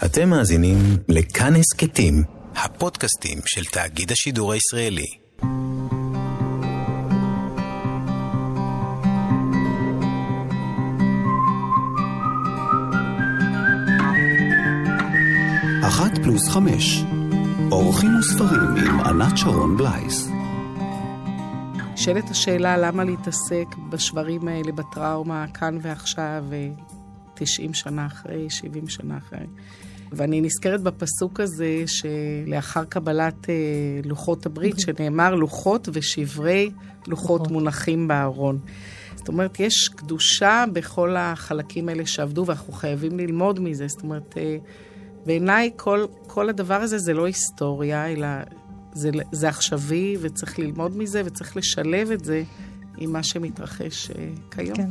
אתם מאזינים לכאן הסכתים, הפודקאסטים של תאגיד השידור הישראלי. אחת פלוס חמש, אורחים וספרים עם ענת שרון בלייס. נשאלת השאלה למה להתעסק בשברים האלה, בטראומה, כאן ועכשיו, 90 שנה אחרי, 70 שנה אחרי. ואני נזכרת בפסוק הזה שלאחר קבלת אה, לוחות הברית, אוקיי. שנאמר לוחות ושברי לוחות מונחים בארון. זאת אומרת, יש קדושה בכל החלקים האלה שעבדו, ואנחנו חייבים ללמוד מזה. זאת אומרת, אה, בעיניי כל, כל הדבר הזה זה לא היסטוריה, אלא זה, זה עכשווי, וצריך ללמוד מזה, וצריך לשלב את זה עם מה שמתרחש אה, כיום. כן.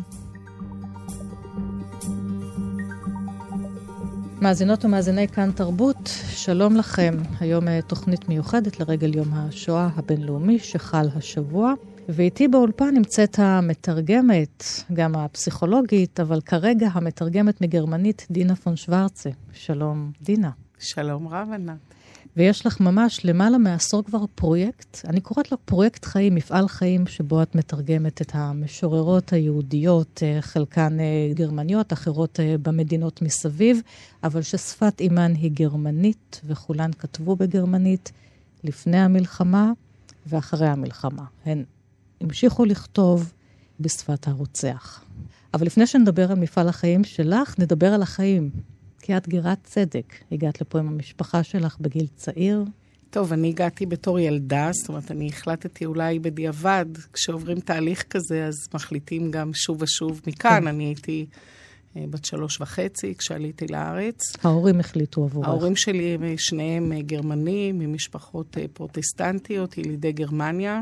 מאזינות ומאזיני כאן תרבות, שלום לכם. היום אה, תוכנית מיוחדת לרגל יום השואה הבינלאומי שחל השבוע. ואיתי באולפן נמצאת המתרגמת, גם הפסיכולוגית, אבל כרגע המתרגמת מגרמנית, דינה פון שוורצה. שלום, דינה. שלום רב, ענת. ויש לך ממש למעלה מעשור כבר פרויקט, אני קוראת לו פרויקט חיים, מפעל חיים, שבו את מתרגמת את המשוררות היהודיות, אה, חלקן אה, גרמניות, אחרות אה, במדינות מסביב, אבל ששפת אימן היא גרמנית, וכולן כתבו בגרמנית לפני המלחמה ואחרי המלחמה. הן המשיכו לכתוב בשפת הרוצח. אבל לפני שנדבר על מפעל החיים שלך, נדבר על החיים. כי את גירת צדק. הגעת לפה עם המשפחה שלך בגיל צעיר. טוב, אני הגעתי בתור ילדה, זאת אומרת, אני החלטתי אולי בדיעבד, כשעוברים תהליך כזה, אז מחליטים גם שוב ושוב מכאן. כן. אני הייתי אה, בת שלוש וחצי כשעליתי לארץ. ההורים החליטו עבורך. ההורים שלי, שניהם אה, גרמנים, ממשפחות אה, פרוטסטנטיות, ילידי גרמניה.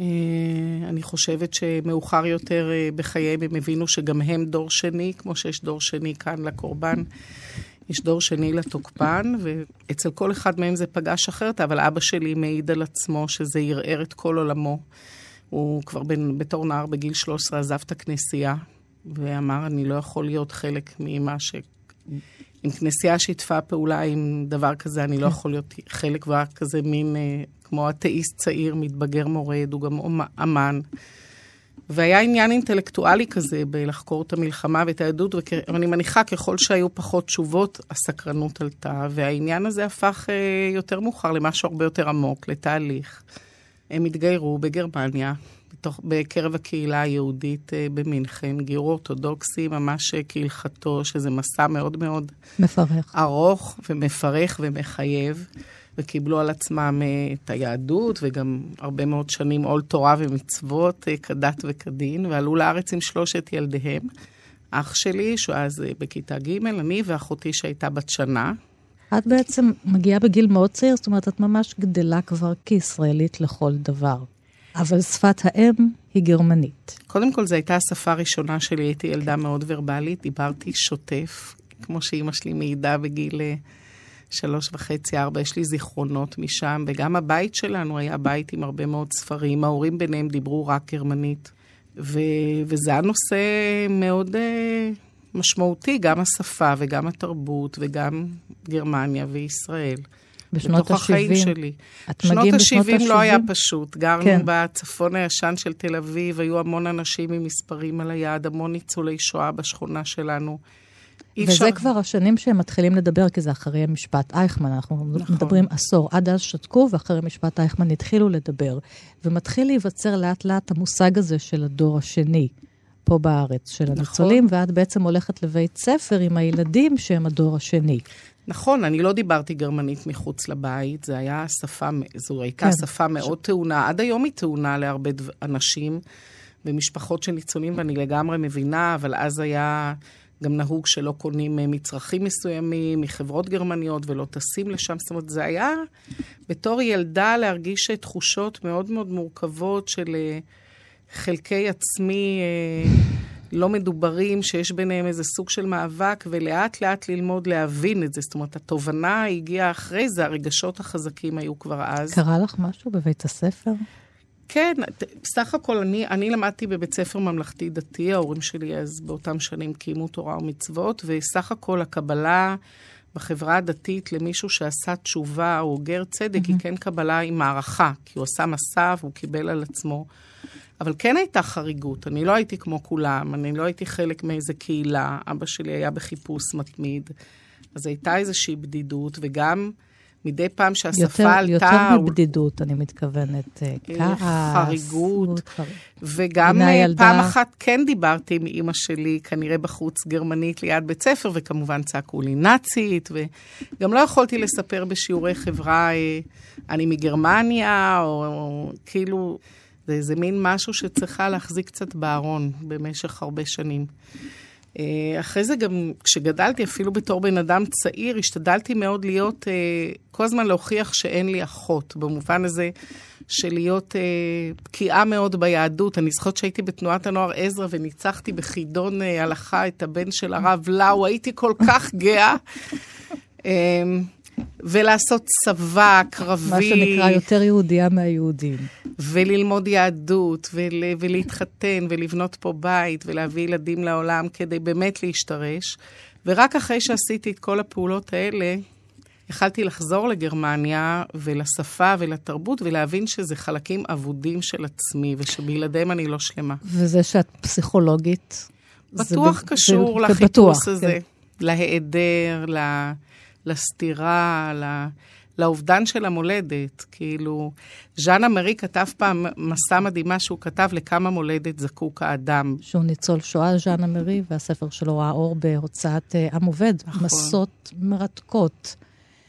אה, אני חושבת שמאוחר יותר אה, בחייהם הם הבינו שגם הם דור שני, כמו שיש דור שני כאן לקורבן. יש דור שני לתוקפן, ואצל כל אחד מהם זה פגש אחרת, אבל אבא שלי מעיד על עצמו שזה ערער את כל עולמו. הוא כבר בין, בתור נער בגיל 13 עזב את הכנסייה, ואמר, אני לא יכול להיות חלק ממה ש... אם כנסייה שיתפה פעולה עם דבר כזה, אני לא כן. יכול להיות חלק, והיה כזה מין אה, כמו אתאיסט צעיר, מתבגר מורד, הוא גם אמן. והיה עניין אינטלקטואלי כזה בלחקור את המלחמה ואת היהדות, ואני מניחה ככל שהיו פחות תשובות, הסקרנות עלתה, והעניין הזה הפך אה, יותר מאוחר למשהו הרבה יותר עמוק, לתהליך. הם התגיירו בגרמניה, בתוך, בקרב הקהילה היהודית אה, במינכן, גיור אורתודוקסי ממש כהלכתו, שזה מסע מאוד מאוד... מפרך. ארוך ומפרך ומחייב. וקיבלו על עצמם אה, את היהדות, וגם הרבה מאוד שנים עול תורה ומצוות אה, כדת וכדין, ועלו לארץ עם שלושת ילדיהם. אח שלי, שהוא אז אה, בכיתה ג', אני ואחותי שהייתה בת שנה. את בעצם מגיעה בגיל מאוד צעיר, זאת אומרת, את ממש גדלה כבר כישראלית לכל דבר. אבל שפת האם היא גרמנית. קודם כל, זו הייתה השפה הראשונה שלי, הייתי ילדה מאוד ורבלית, דיברתי שוטף, כמו שאימא שלי מעידה בגיל שלוש וחצי, ארבע, יש לי זיכרונות משם, וגם הבית שלנו היה בית עם הרבה מאוד ספרים. ההורים ביניהם דיברו רק גרמנית, ו... וזה היה נושא מאוד uh, משמעותי, גם השפה וגם התרבות וגם גרמניה וישראל. בשנות ה-70. בתוך החיים שלי. שנות ה-70 לא היה פשוט. גרנו כן. בצפון הישן של תל אביב, היו המון אנשים עם מספרים על היד, המון ניצולי שואה בשכונה שלנו. וזה אפשר... כבר השנים שהם מתחילים לדבר, כי זה אחרי משפט אייכמן, אנחנו נכון. מדברים עשור. עד אז שתקו, ואחרי משפט אייכמן התחילו לדבר. ומתחיל להיווצר לאט לאט המושג הזה של הדור השני, פה בארץ, של נכון. הניצולים, ואת בעצם הולכת לבית ספר עם הילדים שהם הדור השני. נכון, אני לא דיברתי גרמנית מחוץ לבית, זו הייתה שפה, זו הייתה כן. שפה מאוד ש... טעונה, עד היום היא טעונה להרבה אנשים ומשפחות של ניצולים, ואני לגמרי מבינה, אבל אז היה... גם נהוג שלא קונים אה, מצרכים מסוימים מחברות גרמניות ולא טסים לשם. זאת אומרת, זה היה בתור ילדה להרגיש תחושות מאוד מאוד מורכבות של אה, חלקי עצמי אה, לא מדוברים, שיש ביניהם איזה סוג של מאבק, ולאט לאט ללמוד להבין את זה. זאת אומרת, התובנה הגיעה אחרי זה, הרגשות החזקים היו כבר אז. קרה לך משהו בבית הספר? כן, בסך הכל אני, אני למדתי בבית ספר ממלכתי-דתי, ההורים שלי אז באותם שנים קיימו תורה ומצוות, וסך הכל הקבלה בחברה הדתית למישהו שעשה תשובה או גר צדק, mm-hmm. היא כן קבלה עם מערכה, כי הוא עשה מסע והוא קיבל על עצמו. אבל כן הייתה חריגות, אני לא הייתי כמו כולם, אני לא הייתי חלק מאיזה קהילה, אבא שלי היה בחיפוש מתמיד, אז הייתה איזושהי בדידות, וגם מדי פעם שהשפה יותר, עלתה... יותר מבדידות, אני מתכוונת, אה, כעס. חריגות. חר... וגם אה. פעם אחת כן דיברתי עם אימא שלי, כנראה בחוץ גרמנית ליד בית ספר, וכמובן צעקו לי נאצית, וגם לא יכולתי לספר בשיעורי חברה, אה, אני מגרמניה, או, או כאילו... זה איזה מין משהו שצריכה להחזיק קצת בארון במשך הרבה שנים. אה, אחרי זה גם, כשגדלתי, אפילו בתור בן אדם צעיר, השתדלתי מאוד להיות, אה, כל הזמן להוכיח שאין לי אחות, במובן הזה של להיות אה, בקיאה מאוד ביהדות. אני זוכרת שהייתי בתנועת הנוער עזרא וניצחתי בחידון הלכה את הבן של הרב לאו, הייתי כל כך גאה. ולעשות צבא קרבי. מה שנקרא יותר יהודייה מהיהודים. וללמוד יהדות, ול, ולהתחתן, ולבנות פה בית, ולהביא ילדים לעולם כדי באמת להשתרש. ורק אחרי שעשיתי את כל הפעולות האלה, יכלתי לחזור לגרמניה ולשפה ולתרבות ולהבין שזה חלקים אבודים של עצמי ושבלעדיהם אני לא שלמה. וזה שאת פסיכולוגית? בטוח זה קשור זה, לחיפוש בטוח, הזה, כן. להיעדר, ל... לסתירה, לאובדן של המולדת. כאילו, ז'אנה מרי כתב פעם מסע מדהימה שהוא כתב לכמה מולדת זקוק האדם. שהוא ניצול שואה, ז'אנה מרי, והספר שלו, האור בהוצאת uh, עם עובד. נכון. מסות מרתקות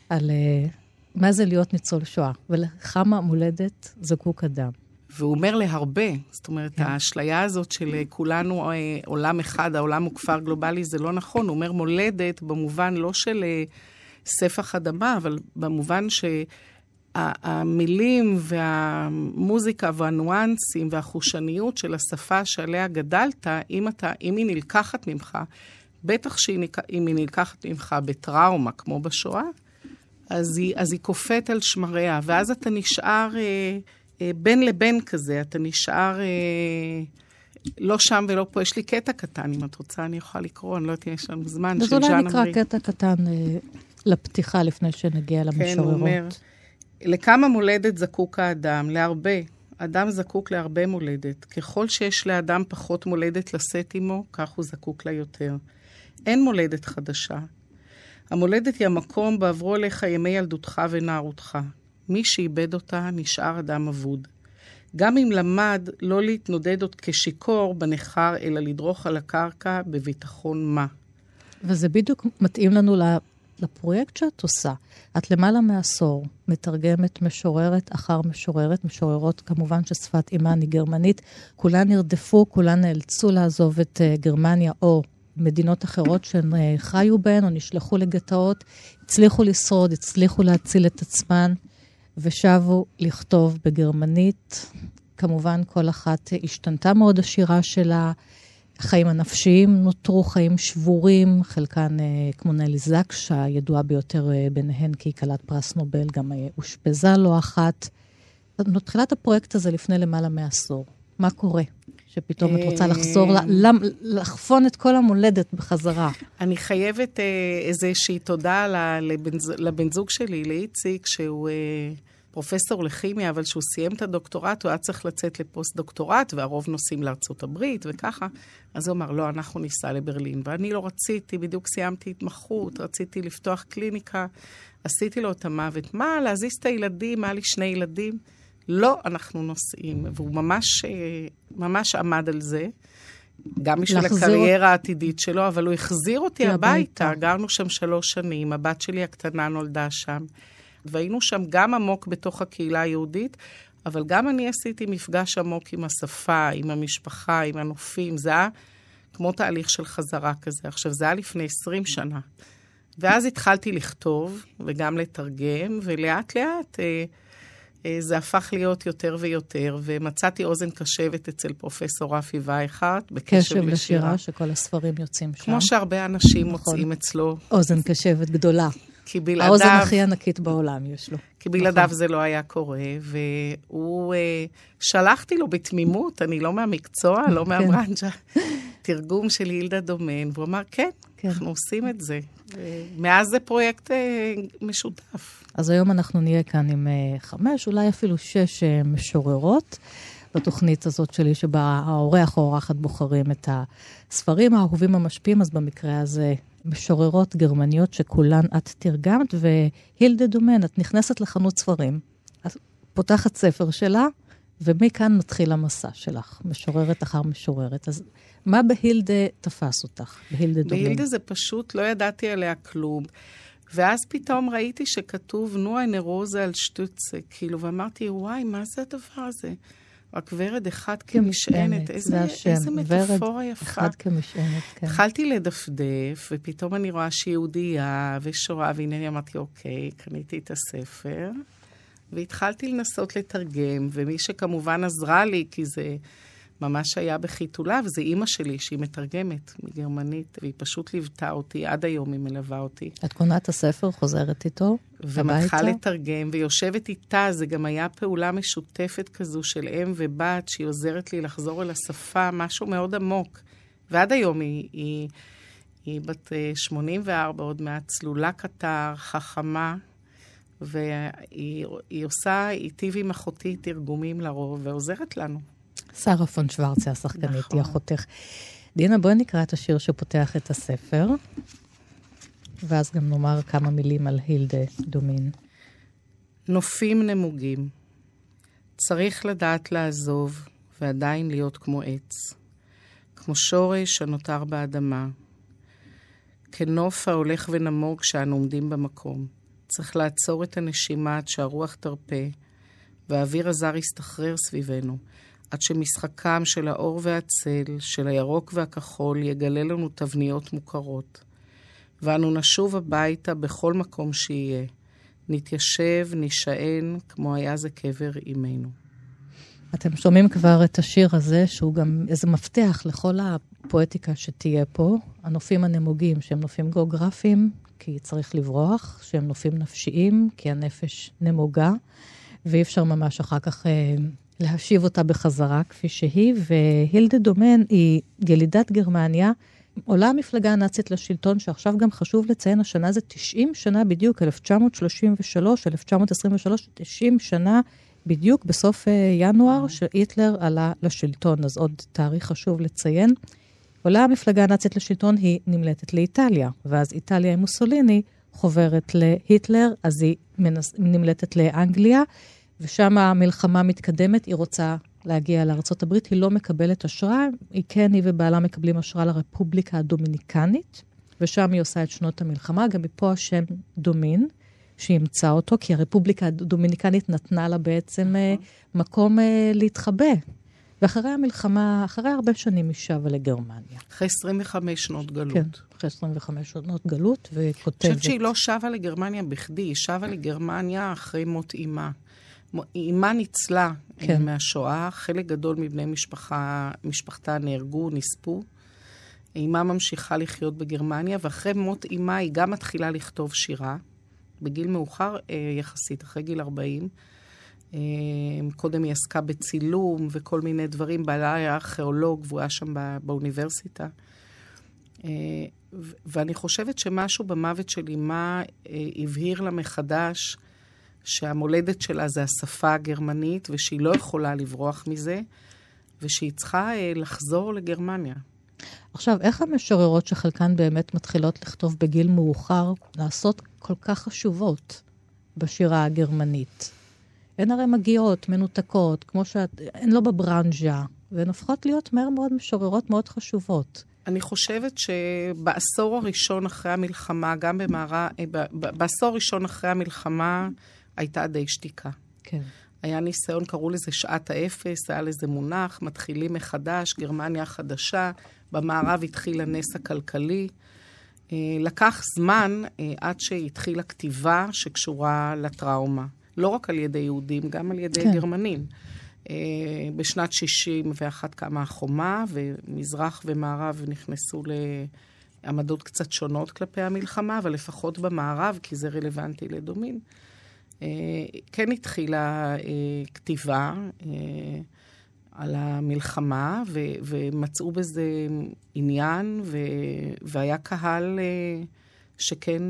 על uh, מה זה להיות ניצול שואה, ולכמה מולדת זקוק אדם. והוא אומר להרבה, זאת אומרת, yeah. כן. האשליה הזאת של אה, כולנו עולם אחד, העולם הוא כפר גלובלי, זה לא נכון. הוא אומר מולדת במובן לא של ספח אדמה, אבל במובן שהמילים והמוזיקה והניואנסים והחושניות של השפה שעליה גדלת, אם, אתה, אם היא נלקחת ממך, בטח שאם היא נלקחת ממך בטראומה, כמו בשואה, אז היא, אז היא קופאת על שמריה, ואז אתה נשאר אה, אה, בין לבין כזה, אתה נשאר אה, לא שם ולא פה. יש לי קטע קטן, אם את רוצה, אני יכולה לקרוא, אני לא יודעת אם יש לנו זמן. אז אולי נקרא קטע קטן אה, לפתיחה לפני שנגיע למשוררות. כן, הוא אומר, לכמה מולדת זקוק האדם? להרבה. אדם זקוק להרבה מולדת. ככל שיש לאדם פחות מולדת לשאת עמו, כך הוא זקוק לה יותר. אין מולדת חדשה. המולדת היא המקום בעברו אליך ימי ילדותך ונערותך. מי שאיבד אותה נשאר אדם אבוד. גם אם למד לא להתנודד עוד כשיכור בניכר, אלא לדרוך על הקרקע בביטחון מה. וזה בדיוק מתאים לנו לפרויקט שאת עושה. את למעלה מעשור מתרגמת משוררת אחר משוררת, משוררות כמובן ששפת אימן היא גרמנית. כולן נרדפו, כולן נאלצו לעזוב את uh, גרמניה או מדינות אחרות שהן uh, חיו בהן או נשלחו לגטאות, הצליחו לשרוד, הצליחו להציל את עצמן ושבו לכתוב בגרמנית. כמובן, כל אחת השתנתה מאוד השירה שלה. החיים הנפשיים נותרו חיים שבורים, חלקן, אה, כמו נלי זקש, הידועה ביותר אה, ביניהן כי היא כלת פרס נובל, גם אה, אושפזה לא אחת. מתחילת הפרויקט הזה לפני למעלה מעשור. מה קורה? שפתאום את רוצה לחזור, לחפון את כל המולדת בחזרה. אני חייבת איזושהי תודה לבן זוג שלי, לאיציק, שהוא... פרופסור לכימיה, אבל כשהוא סיים את הדוקטורט, הוא היה צריך לצאת לפוסט-דוקטורט, והרוב נוסעים לארצות הברית וככה. אז הוא אמר, לא, אנחנו ניסע לברלין. ואני לא רציתי, בדיוק סיימתי התמחות, רציתי לפתוח קליניקה. עשיתי לו את המוות. מה, להזיז את הילדים? היה לי שני ילדים. לא, אנחנו נוסעים. והוא ממש, אה, ממש עמד על זה. גם בשביל לחזור... הקריירה העתידית שלו, אבל הוא החזיר אותי הביתה. הביתה. גרנו שם שלוש שנים, הבת שלי הקטנה נולדה שם. והיינו שם גם עמוק בתוך הקהילה היהודית, אבל גם אני עשיתי מפגש עמוק עם השפה, עם המשפחה, עם הנופים. זה היה כמו תהליך של חזרה כזה. עכשיו, זה היה לפני 20 שנה. ואז התחלתי לכתוב וגם לתרגם, ולאט לאט אה, אה, זה הפך להיות יותר ויותר, ומצאתי אוזן קשבת אצל פרופסור רפי וייכרט, בקשב לשירה. קשב לשירה, שכל הספרים יוצאים שם. כמו שהרבה אנשים נכון. מוצאים אצלו. אוזן קשבת גדולה. כי בלעדיו... האוזן הכי ענקית בעולם יש לו. כי בלעדיו נכון. זה לא היה קורה, והוא... אה, שלחתי לו בתמימות, אני לא מהמקצוע, לא כן. מהברנג'ה, תרגום של הילדה דומן, והוא אמר, כן, כן, אנחנו עושים את זה. מאז זה פרויקט אה, משותף. אז היום אנחנו נהיה כאן עם אה, חמש, אולי אפילו שש אה, משוררות. בתוכנית הזאת שלי, שבה האורח או האורחת בוחרים את הספרים האהובים המשפיעים, אז במקרה הזה משוררות גרמניות שכולן את תרגמת, והילדה דומן, את נכנסת לחנות ספרים, את פותחת ספר שלה, ומכאן מתחיל המסע שלך, משוררת אחר משוררת. אז מה בהילדה תפס אותך, בהילדה דומן? בהילדה זה פשוט, לא ידעתי עליה כלום. ואז פתאום ראיתי שכתוב נועה נרוזה על שטוצה, כאילו, ואמרתי, וואי, מה זה הדבר הזה? רק ורד אחד כמשענת, איזה, איזה מטאפורה יפה. אחד כמשענת, כן. התחלתי לדפדף, ופתאום אני רואה שהיא יהודייה ושואה, והנה אמרתי, אוקיי, קניתי את הספר, והתחלתי לנסות לתרגם, ומי שכמובן עזרה לי, כי זה ממש היה בחיתולה, וזה אימא שלי, שהיא מתרגמת מגרמנית, והיא פשוט ליוותה אותי, עד היום היא מלווה אותי. את קונה את הספר, חוזרת איתו ומתחילה לתרגם, ויושבת איתה, זה גם היה פעולה משותפת כזו של אם ובת, שהיא עוזרת לי לחזור אל השפה, משהו מאוד עמוק. ועד היום היא, היא, היא בת 84, אה, עוד מעט צלולה קטר, חכמה, והיא עושה איתי ועם אחותי תרגומים לרוב, ועוזרת לנו. שרה פון שוורצה, השחקנית, נכון. היא אחותך. דינה, בואי נקרא את השיר שפותח את הספר, ואז גם נאמר כמה מילים על הילדה דומין. נופים נמוגים. צריך לדעת לעזוב, ועדיין להיות כמו עץ. כמו שורש הנותר באדמה. כנוף ההולך ונמוג כשאנו עומדים במקום. צריך לעצור את הנשימה עד שהרוח תרפה, והאוויר הזר יסתחרר סביבנו. עד שמשחקם של האור והצל, של הירוק והכחול, יגלה לנו תבניות מוכרות. ואנו נשוב הביתה בכל מקום שיהיה. נתיישב, נישען, כמו היה זה קבר אימנו. אתם שומעים כבר את השיר הזה, שהוא גם איזה מפתח לכל הפואטיקה שתהיה פה. הנופים הנמוגים, שהם נופים גיאוגרפיים, כי צריך לברוח, שהם נופים נפשיים, כי הנפש נמוגה, ואי אפשר ממש אחר כך אה, להשיב אותה בחזרה כפי שהיא, והילדה דומן היא ילידת גרמניה. עולה המפלגה הנאצית לשלטון, שעכשיו גם חשוב לציין, השנה זה 90 שנה בדיוק, 1933, 1923, 90 שנה בדיוק בסוף אה, ינואר, שהיטלר עלה לשלטון, אז עוד תאריך חשוב לציין. עולה המפלגה הנאצית לשלטון, היא נמלטת לאיטליה, ואז איטליה עם מוסוליני חוברת להיטלר, אז היא מנס, נמלטת לאנגליה. ושם המלחמה מתקדמת, היא רוצה להגיע לארה"ב, היא לא מקבלת אשרה, היא כן, היא ובעלה מקבלים אשרה לרפובליקה הדומיניקנית, ושם היא עושה את שנות המלחמה, גם מפה השם דומין, שהיא אימצה אותו, כי הרפובליקה הדומיניקנית נתנה לה בעצם נכון. מקום uh, להתחבא. ואחרי המלחמה, אחרי הרבה שנים היא שבה לגרמניה. אחרי 25 שנות גלות. כן, אחרי 25 שנות גלות, וכותבת... אני חושבת שהיא לא שבה לגרמניה בכדי, היא שבה לגרמניה אחרי מות אימה. אימה ניצלה כן. מהשואה, חלק גדול מבני משפחה, משפחתה נהרגו, נספו. אימה ממשיכה לחיות בגרמניה, ואחרי מות אימה היא גם מתחילה לכתוב שירה, בגיל מאוחר אה, יחסית, אחרי גיל 40. אה, קודם היא עסקה בצילום וכל מיני דברים, בעלה היה ארכיאולוג והוא היה שם בא, באוניברסיטה. אה, ואני חושבת שמשהו במוות של אימה אה, הבהיר לה מחדש שהמולדת שלה זה השפה הגרמנית, ושהיא לא יכולה לברוח מזה, ושהיא צריכה אה, לחזור לגרמניה. עכשיו, איך המשוררות שחלקן באמת מתחילות לכתוב בגיל מאוחר, לעשות כל כך חשובות בשירה הגרמנית? הן הרי מגיעות, מנותקות, כמו שאת, הן לא בברנז'ה, והן הופכות להיות מהר מאוד משוררות מאוד חשובות. אני חושבת שבעשור הראשון אחרי המלחמה, גם במערה, אה, בעשור הראשון אחרי המלחמה, הייתה די שתיקה. כן. היה ניסיון, קראו לזה שעת האפס, היה לזה מונח, מתחילים מחדש, גרמניה החדשה, במערב התחיל הנס הכלכלי. אה, לקח זמן אה, עד שהתחילה כתיבה שקשורה לטראומה. לא רק על ידי יהודים, גם על ידי כן. גרמנים. אה, בשנת 61 קמה החומה, ומזרח ומערב נכנסו לעמדות קצת שונות כלפי המלחמה, אבל לפחות במערב, כי זה רלוונטי לדומין. אה, כן התחילה אה, כתיבה אה, על המלחמה, ו- ומצאו בזה עניין, ו- והיה קהל שכן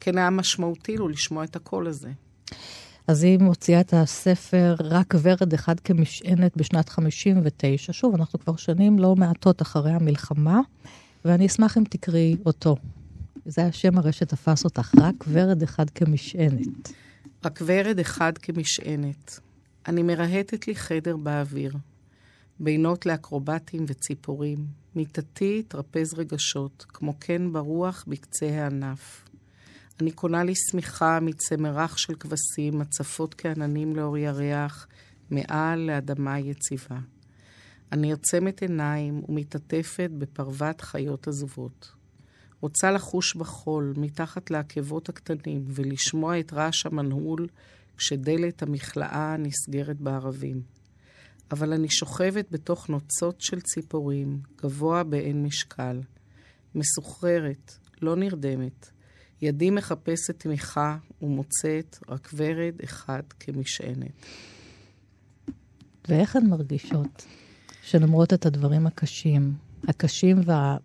כן היה משמעותי לו לשמוע את הקול הזה. אז היא מוציאה את הספר רק ורד אחד כמשענת בשנת 59. שוב, אנחנו כבר שנים לא מעטות אחרי המלחמה, ואני אשמח אם תקראי אותו. זה השם הרי שתפס אותך, רק ורד אחד כמשענת. רק ורד אחד כמשענת. אני מרהטת לי חדר באוויר, בינות לאקרובטים וציפורים. מיטתי טרפז רגשות, כמו כן ברוח בקצה הענף. אני קונה לי שמיכה מצמר רך של כבשים, הצפות כעננים לאור ירח, מעל לאדמה יציבה. אני עוצמת עיניים ומתעטפת בפרוות חיות עזובות. רוצה לחוש בחול מתחת לעקבות הקטנים ולשמוע את רעש המנעול כשדלת המכלאה נסגרת בערבים. אבל אני שוכבת בתוך נוצות של ציפורים, גבוה באין משקל. מסוחררת, לא נרדמת. ידי מחפשת תמיכה ומוצאת רק ורד אחד כמשענת. ואיך הן מרגישות שלמרות את הדברים הקשים, הקשים וה...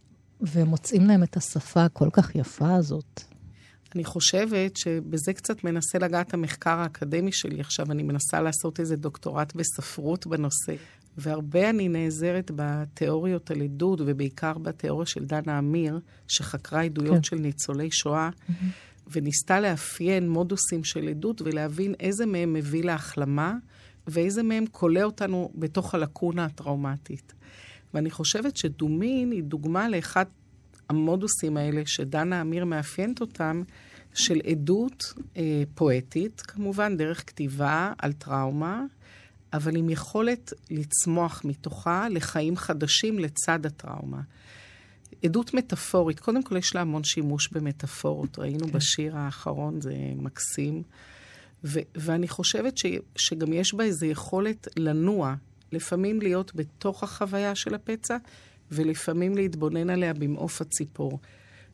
ומוצאים להם את השפה הכל כך יפה הזאת? אני חושבת שבזה קצת מנסה לגעת המחקר האקדמי שלי. עכשיו אני מנסה לעשות איזה דוקטורט בספרות בנושא. והרבה אני נעזרת בתיאוריות על עדות, ובעיקר בתיאוריה של דנה אמיר, שחקרה עדויות כן. של ניצולי שואה, mm-hmm. וניסתה לאפיין מודוסים של עדות ולהבין איזה מהם מביא להחלמה, ואיזה מהם כולא אותנו בתוך הלקונה הטראומטית. ואני חושבת שדומין היא דוגמה לאחד המודוסים האלה שדנה אמיר מאפיינת אותם, של עדות אה, פואטית, כמובן, דרך כתיבה על טראומה, אבל עם יכולת לצמוח מתוכה לחיים חדשים לצד הטראומה. עדות מטאפורית, קודם כל יש לה המון שימוש במטאפורות, ראינו כן. בשיר האחרון, זה מקסים. ו- ואני חושבת ש- שגם יש בה איזו יכולת לנוע, לפעמים להיות בתוך החוויה של הפצע, ולפעמים להתבונן עליה במעוף הציפור.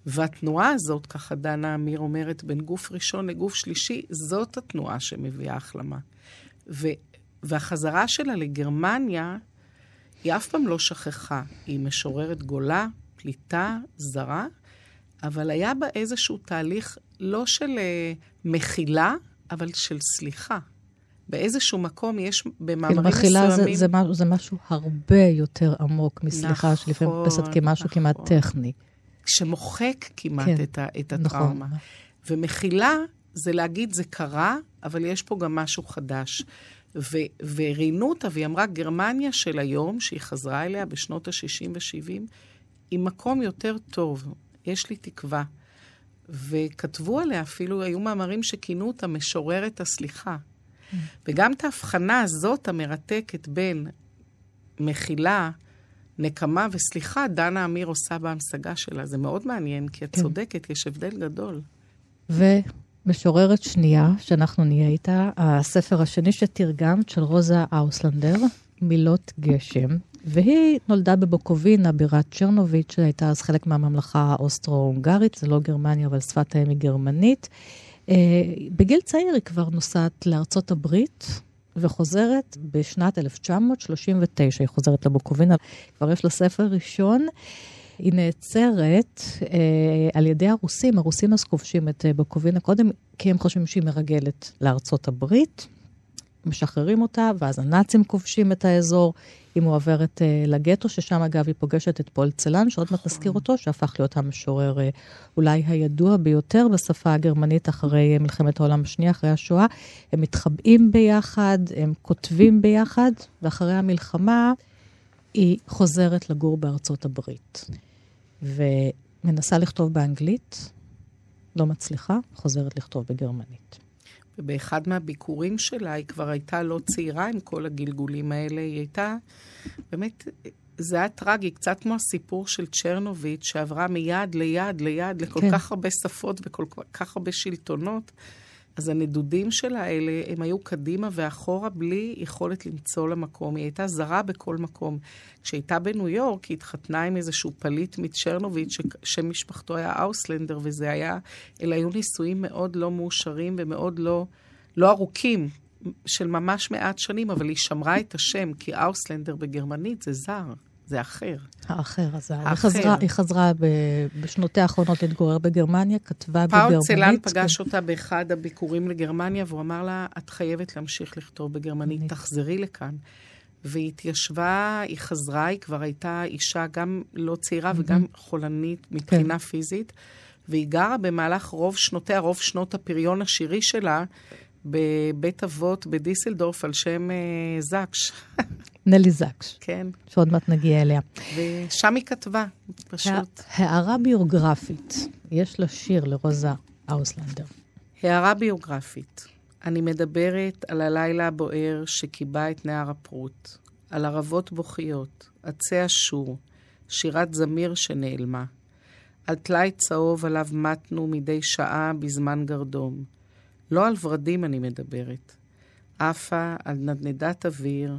והתנועה הזאת, ככה דנה אמיר אומרת, בין גוף ראשון לגוף שלישי, זאת התנועה שמביאה החלמה. ו- והחזרה שלה לגרמניה, היא אף פעם לא שכחה. היא משוררת גולה, פליטה, זרה, אבל היה בה איזשהו תהליך לא של uh, מחילה, אבל של סליחה. באיזשהו מקום יש במאמרים כאילו, מחילה מסוימים... זה, זה, זה משהו הרבה יותר עמוק מסליחה, נכון, שלפעמים נתפסת כמשהו נכון. כמעט טכני. שמוחק כמעט כן, את, ה, את נכון. הטראומה. נכון. ומחילה זה להגיד, זה קרה, אבל יש פה גם משהו חדש. וראיינו אותה, והיא אמרה, גרמניה של היום, שהיא חזרה אליה בשנות ה-60 ו-70, היא מקום יותר טוב, יש לי תקווה. וכתבו עליה אפילו, היו מאמרים שכינו אותה משוררת הסליחה. וגם את ההבחנה הזאת המרתקת בין מחילה, נקמה וסליחה, דנה אמיר עושה בהמשגה שלה. זה מאוד מעניין, כי את כן. צודקת, יש הבדל גדול. ומשוררת שנייה, שאנחנו נהיה איתה, הספר השני שתרגמת, של רוזה אאוסלנדר, מילות גשם. והיא נולדה בבוקובינה, בירת צ'רנוביץ', שהייתה אז חלק מהממלכה האוסטרו-הונגרית, זה לא גרמניה, אבל שפת האם היא גרמנית. Uh, בגיל צעיר היא כבר נוסעת לארצות הברית, וחוזרת בשנת 1939, היא חוזרת לבוקובינה, כבר יש לה ספר ראשון. היא נעצרת אה, על ידי הרוסים, הרוסים אז כובשים את אה, בוקובינה קודם, כי הם חושבים שהיא מרגלת לארצות הברית. משחררים אותה, ואז הנאצים כובשים את האזור. היא מועברת uh, לגטו, ששם אגב היא פוגשת את פול צלן, שעוד מעט נזכיר אותו, שהפך להיות המשורר uh, אולי הידוע ביותר בשפה הגרמנית אחרי uh, מלחמת העולם השנייה, אחרי השואה. הם מתחבאים ביחד, הם כותבים ביחד, ואחרי המלחמה היא חוזרת לגור בארצות הברית. ומנסה לכתוב באנגלית, לא מצליחה, חוזרת לכתוב בגרמנית. ובאחד מהביקורים שלה היא כבר הייתה לא צעירה עם כל הגלגולים האלה, היא הייתה, באמת, זה היה טרגי, קצת כמו הסיפור של צ'רנוביץ', שעברה מיד ליד ליד לכל כן. כך הרבה שפות וכל כך הרבה שלטונות. אז הנדודים שלה האלה, הם היו קדימה ואחורה בלי יכולת למצוא לה מקום. היא הייתה זרה בכל מקום. כשהייתה בניו יורק, היא התחתנה עם איזשהו פליט מצ'רנוביץ', ששם משפחתו היה אאוסלנדר, וזה היה, אלה היו נישואים מאוד לא מאושרים ומאוד לא, לא ארוכים, של ממש מעט שנים, אבל היא שמרה את השם, כי אאוסלנדר בגרמנית זה זר. זה אחר. האחר, אז היא חזרה, היא חזרה ב, בשנותיה האחרונות להתגורר בגרמניה, כתבה בגרמנית. פאול צלן פגש אותה באחד הביקורים לגרמניה, והוא אמר לה, את חייבת להמשיך לכתוב בגרמנית, תחזרי לכאן. והיא התיישבה, היא חזרה, היא כבר הייתה אישה גם לא צעירה וגם חולנית מבחינה כן. פיזית, והיא גרה במהלך רוב שנותיה, רוב שנות הפריון השירי שלה, בבית אבות בדיסלדורף על שם uh, זקש. נלי זקש. כן. שעוד מעט נגיע אליה. ושם היא כתבה, פשוט. הערה ביוגרפית. יש לה שיר לרוזה אוסלנדר. הערה ביוגרפית. אני מדברת על הלילה הבוער שקיבע את נהר הפרוט, על ערבות בוכיות, עצי אשור, שירת זמיר שנעלמה, על טלאי צהוב עליו מתנו מדי שעה בזמן גרדום. לא על ורדים אני מדברת. עפה על נדנדת אוויר,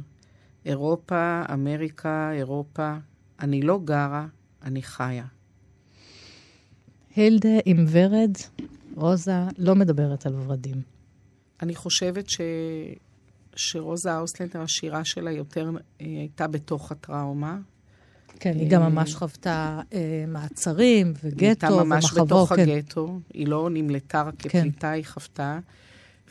אירופה, אמריקה, אירופה. אני לא גרה, אני חיה. הילדה עם ורד, רוזה לא מדברת על ורדים. אני חושבת ש... שרוזה אוסלנדר, השירה שלה יותר אה, הייתה בתוך הטראומה. כן, היא גם אה, ממש חוותה אה, מעצרים וגטו היא הייתה ממש ומחבור, בתוך כן. הגטו, היא לא נמלטה רק כן. כפליטה, כן. היא חוותה.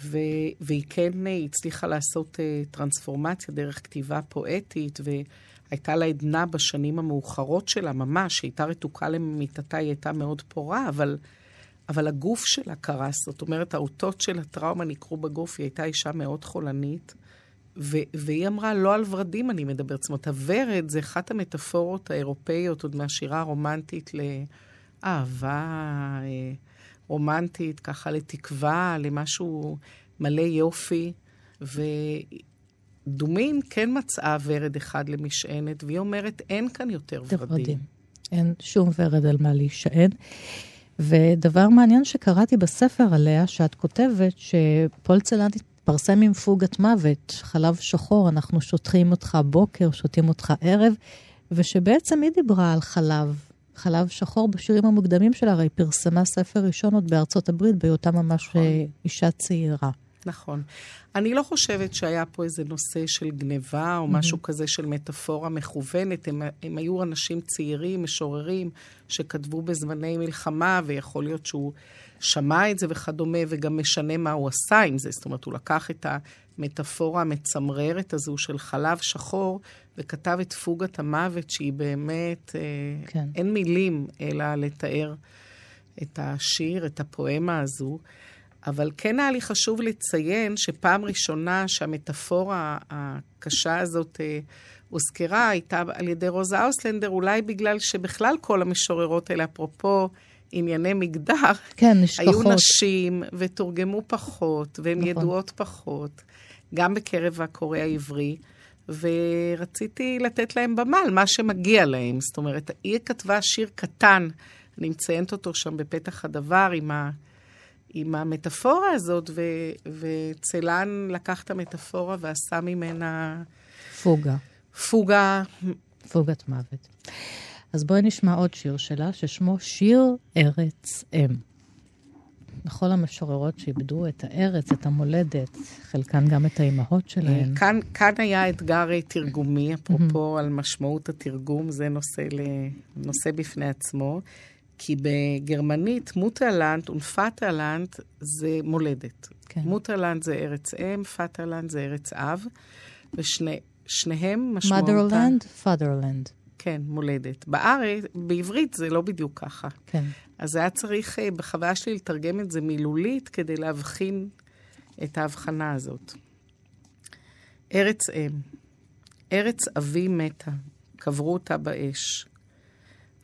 ו- והיא כן הצליחה לעשות טרנספורמציה דרך כתיבה פואטית, והייתה לה עדנה בשנים המאוחרות שלה, ממש, היא הייתה רתוקה למיטתה, היא הייתה מאוד פורה, אבל, אבל הגוף שלה קרס. זאת אומרת, האותות של הטראומה ניכרו בגוף, היא הייתה אישה מאוד חולנית. ו- והיא אמרה, לא על ורדים אני מדברת. זאת אומרת, הוורד זה אחת המטאפורות האירופאיות, עוד מהשירה הרומנטית לאהבה, אה, רומנטית, ככה לתקווה, למשהו מלא יופי. ודומין כן מצאה ורד אחד למשענת, והיא אומרת, אין כאן יותר ורדים. ורדים. אין שום ורד על מה להישען. ודבר מעניין שקראתי בספר עליה, שאת כותבת שפול צלנט התפרסם עם פוגת מוות, חלב שחור, אנחנו שותחים אותך בוקר, שותים אותך ערב, ושבעצם היא דיברה על חלב, חלב שחור בשירים המוקדמים שלה, הרי פרסמה ספר ראשון עוד בארצות הברית, בהיותה ממש נכון. אה, אישה צעירה. נכון. אני לא חושבת שהיה פה איזה נושא של גניבה או mm-hmm. משהו כזה של מטאפורה מכוונת. הם, הם היו אנשים צעירים, משוררים, שכתבו בזמני מלחמה, ויכול להיות שהוא שמע את זה וכדומה, וגם משנה מה הוא עשה עם זה. זאת אומרת, הוא לקח את המטאפורה המצמררת הזו של חלב שחור, וכתב את פוגת המוות, שהיא באמת, אה, כן. אין מילים אלא לתאר את השיר, את הפואמה הזו. אבל כן היה לי חשוב לציין שפעם ראשונה שהמטאפורה הקשה הזאת אה, הוזכרה הייתה על ידי רוזה אוסלנדר, אולי בגלל שבכלל כל המשוררות האלה, אפרופו ענייני מגדר, כן, נשכחות. היו נשים ותורגמו פחות, והן נכון. ידועות פחות, גם בקרב הקורא העברי. ורציתי לתת להם במה על מה שמגיע להם. זאת אומרת, היא כתבה שיר קטן, אני מציינת אותו שם בפתח הדבר עם, ה, עם המטאפורה הזאת, ו, וצלן לקח את המטאפורה ועשה ממנה... פוגה. פוגה. פוגת מוות. אז בואי נשמע עוד שיר שלה, ששמו שיר ארץ אם. לכל המשוררות שאיבדו את הארץ, את המולדת, חלקן גם את האימהות שלהן. כאן, כאן היה אתגר תרגומי, אפרופו על משמעות התרגום, זה נושא, נושא בפני עצמו. כי בגרמנית Mutterland ו Vaterland זה מולדת. כן. Mutterland זה ארץ אם, Vaterland זה ארץ אב, ושניהם משמעותם... motherland, fatherland. כן, מולדת. בארץ, בעברית זה לא בדיוק ככה. כן. אז היה צריך אה, בחוויה שלי לתרגם את זה מילולית כדי להבחין את ההבחנה הזאת. ארץ אם. ארץ אבי מתה, קברו אותה באש.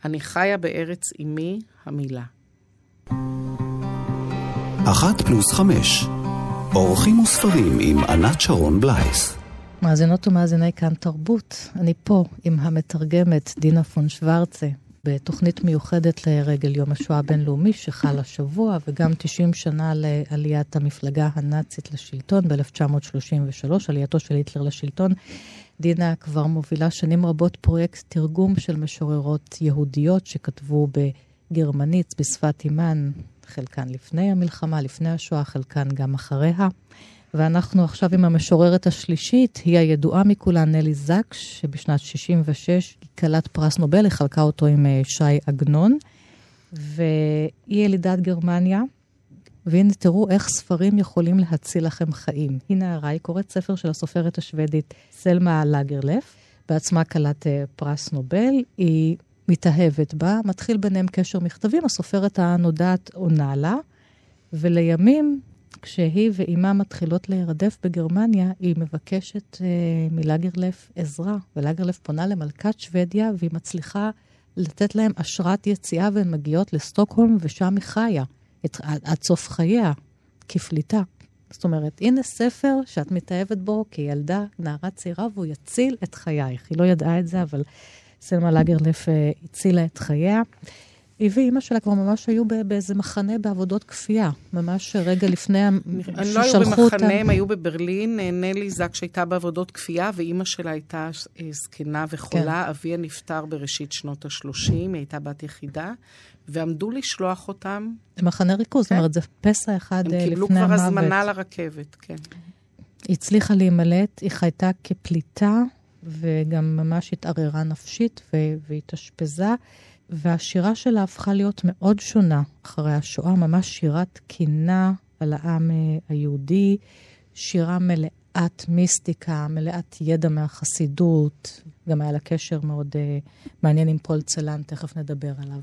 אני חיה בארץ אמי המילה. אחת פלוס חמש, אורחים וספרים עם ענת שרון בלייס. מאזינות ומאזיני כאן תרבות, אני פה עם המתרגמת דינה פון שוורצה, בתוכנית מיוחדת לרגל יום השואה הבינלאומי שחל השבוע, וגם 90 שנה לעליית המפלגה הנאצית לשלטון ב-1933, עלייתו של היטלר לשלטון. דינה כבר מובילה שנים רבות פרויקט תרגום של משוררות יהודיות שכתבו בגרמנית, בשפת אימן, חלקן לפני המלחמה, לפני השואה, חלקן גם אחריה. ואנחנו עכשיו עם המשוררת השלישית, היא הידועה מכולן, נלי זקס, שבשנת 66' היא כלת פרס נובל, היא חלקה אותו עם אה, שי עגנון, והיא ילידת גרמניה. והנה תראו איך ספרים יכולים להציל לכם חיים. היא נערה, היא קוראת ספר של הסופרת השוודית סלמה לגרלף, בעצמה כלת אה, פרס נובל, היא מתאהבת בה, מתחיל ביניהם קשר מכתבים, הסופרת הנודעת עונה לה, ולימים כשהיא ואימה מתחילות להירדף בגרמניה, היא מבקשת uh, מלגרלף עזרה, ולגרלף פונה למלכת שוודיה, והיא מצליחה לתת להם אשרת יציאה, והן מגיעות לסטוקהולם, ושם היא חיה, את, עד, עד סוף חייה, כפליטה. זאת אומרת, הנה ספר שאת מתאהבת בו כילדה, נערה צעירה, והוא יציל את חייך. היא לא ידעה את זה, אבל סלמה לגרלף uh, הצילה את חייה. היא ואימא שלה כבר ממש היו באיזה מחנה בעבודות כפייה, ממש רגע לפני ששלחו אותם. הם לא היו במחנה, הם היו בברלין. נלי זק שהייתה בעבודות כפייה, ואימא שלה הייתה אה, זקנה וחולה. כן. אביה נפטר בראשית שנות ה-30, היא הייתה בת יחידה, ועמדו לשלוח אותם. למחנה ריכוז, כן. זאת אומרת, זה פסע אחד לפני המוות. הם קיבלו כבר הזמנה לרכבת, כן. היא הצליחה להימלט, היא חייתה כפליטה, וגם ממש התערערה נפשית והתאשפזה. והשירה שלה הפכה להיות מאוד שונה אחרי השואה, ממש שירת קינה על העם אה, היהודי, שירה מלאת מיסטיקה, מלאת ידע מהחסידות, גם היה לה קשר מאוד uh, מעניין עם פול צלן, תכף נדבר עליו.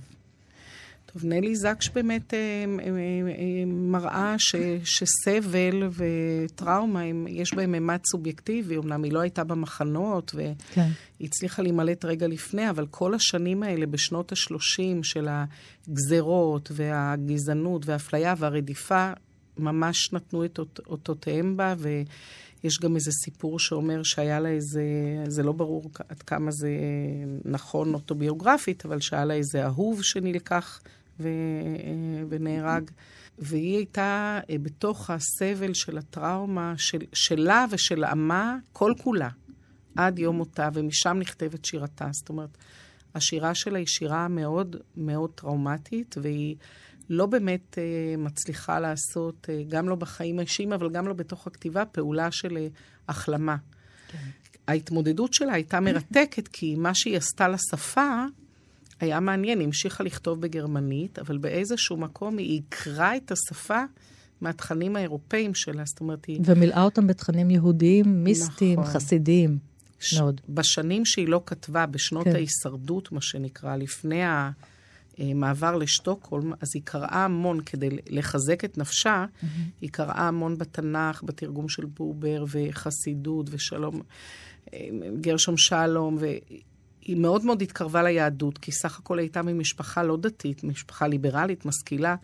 טוב, נלי זקש באמת אה, אה, אה, מראה ש, שסבל וטראומה, הם, יש בהם ממד סובייקטיבי. אמנם היא לא הייתה במחנות, והיא כן. הצליחה להימלט רגע לפני, אבל כל השנים האלה, בשנות ה-30 של הגזרות והגזענות והאפליה והרדיפה, ממש נתנו את אות, אותותיהם בה, ויש גם איזה סיפור שאומר שהיה לה איזה, זה לא ברור עד כמה זה נכון אוטוביוגרפית, אבל שהיה לה איזה אהוב שנלקח ו, ונהרג. והיא הייתה אה, בתוך הסבל של הטראומה של, שלה ושל עמה, כל כולה, עד יום מותה, ומשם נכתבת שירתה. זאת אומרת, השירה שלה היא שירה מאוד מאוד טראומטית, והיא לא באמת uh, מצליחה לעשות, uh, גם לא בחיים האישיים, אבל גם לא בתוך הכתיבה, פעולה של uh, החלמה. כן. ההתמודדות שלה הייתה מרתקת, כי מה שהיא עשתה לשפה, היה מעניין, היא המשיכה לכתוב בגרמנית, אבל באיזשהו מקום היא עיקרה את השפה מהתכנים האירופאים שלה, זאת אומרת, היא... ומילאה אותם בתכנים יהודיים, מיסטיים, נכון. חסידיים. ש... מאוד. בשנים שהיא לא כתבה, בשנות כן. ההישרדות, מה שנקרא, לפני המעבר לשטוקהולם, אז היא קראה המון כדי לחזק את נפשה, mm-hmm. היא קראה המון בתנ"ך, בתרגום של בובר, וחסידות, ושלום, אה, גרשום שלום, ו... היא מאוד מאוד התקרבה ליהדות, כי סך הכל הייתה ממשפחה לא דתית, משפחה ליברלית, משכילה.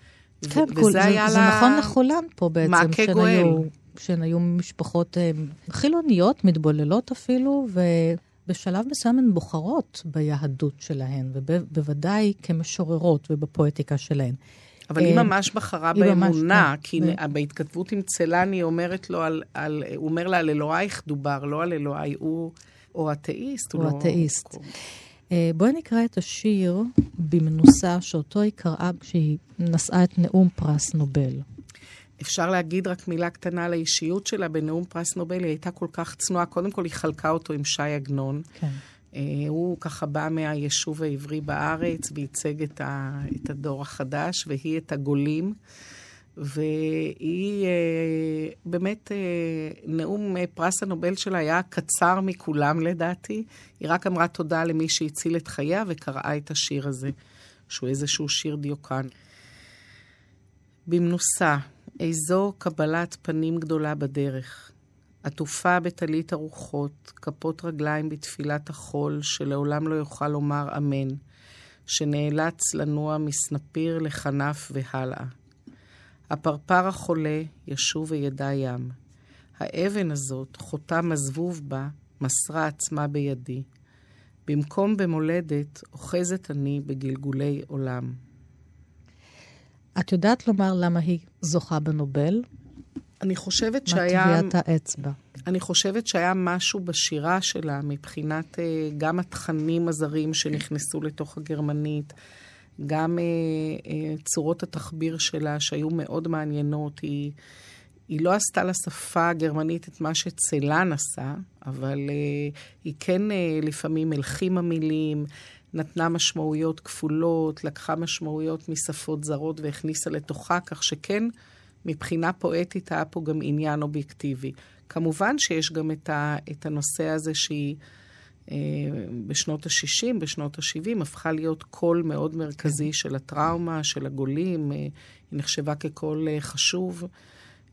כן, ו- וזה זה, היה זה לה... זה נכון לכולן פה בעצם. מעקה גואל. שהן היו משפחות אה, חילוניות, מתבוללות אפילו, ובשלב מסוים הן בוחרות ביהדות שלהן, ובוודאי כמשוררות ובפואטיקה שלהן. אבל היא אה, ממש בחרה באמונה, כן. כי בהתכתבות עם צלני היא אומרת לו על, על, הוא אומר לה, על אלוהיך דובר, לא על אלוהי, הוא... או אתאיסט. או אתאיסט. לא... בואי נקרא את השיר במנוסה שאותו היא קראה כשהיא נשאה את נאום פרס נובל. אפשר להגיד רק מילה קטנה על האישיות שלה. בנאום פרס נובל היא הייתה כל כך צנועה. קודם כל, היא חלקה אותו עם ש"י עגנון. כן. Uh, הוא ככה בא מהיישוב העברי בארץ וייצג את, ה, את הדור החדש, והיא את הגולים. והיא אה, באמת, אה, נאום אה, פרס הנובל שלה היה קצר מכולם לדעתי. היא רק אמרה תודה למי שהציל את חייה וקראה את השיר הזה, שהוא איזשהו שיר דיוקן. במנוסה, איזו קבלת פנים גדולה בדרך. עטופה בטלית הרוחות, כפות רגליים בתפילת החול, שלעולם לא יוכל לומר אמן, שנאלץ לנוע מסנפיר לכנף והלאה. הפרפר החולה ישוב וידע ים. האבן הזאת, חותם הזבוב בה, מסרה עצמה בידי. במקום במולדת, אוחזת אני בגלגולי עולם. את יודעת לומר למה היא זוכה בנובל? אני חושבת שהיה... מה טביעת האצבע? אני חושבת שהיה משהו בשירה שלה מבחינת uh, גם התכנים הזרים שנכנסו לתוך הגרמנית, גם אה, אה, צורות התחביר שלה, שהיו מאוד מעניינות. היא, היא לא עשתה לשפה הגרמנית את מה שצלן עשה, אבל uh, היא כן uh, לפעמים הלחימה מילים, נתנה משמעויות כפולות, לקחה משמעויות משפות זרות והכניסה לתוכה, כך שכן, מבחינה פואטית היה פה גם עניין אובייקטיבי. כמובן שיש גם את, ה, את הנושא הזה שהיא אה, בשנות ה-60, בשנות ה-70, הפכה להיות קול מאוד מרכזי כן. של הטראומה, של הגולים, אה, היא נחשבה כקול אה, חשוב.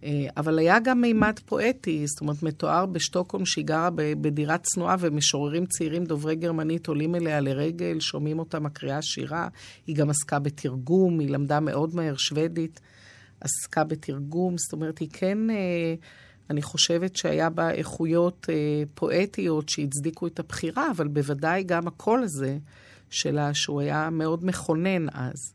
אה, אבל היה גם מימד פואטי, זאת אומרת, מתואר בשטוקהולם שהיא גרה בדירה צנועה ומשוררים צעירים דוברי גרמנית עולים אליה לרגל, שומעים אותה מקריאה שירה. היא גם עסקה בתרגום, היא למדה מאוד מהר שוודית, עסקה בתרגום, זאת אומרת, היא כן, אה, אני חושבת שהיה בה איכויות אה, פואטיות שהצדיקו את הבחירה, אבל בוודאי גם הקול הזה שלה, שהוא היה מאוד מכונן אז.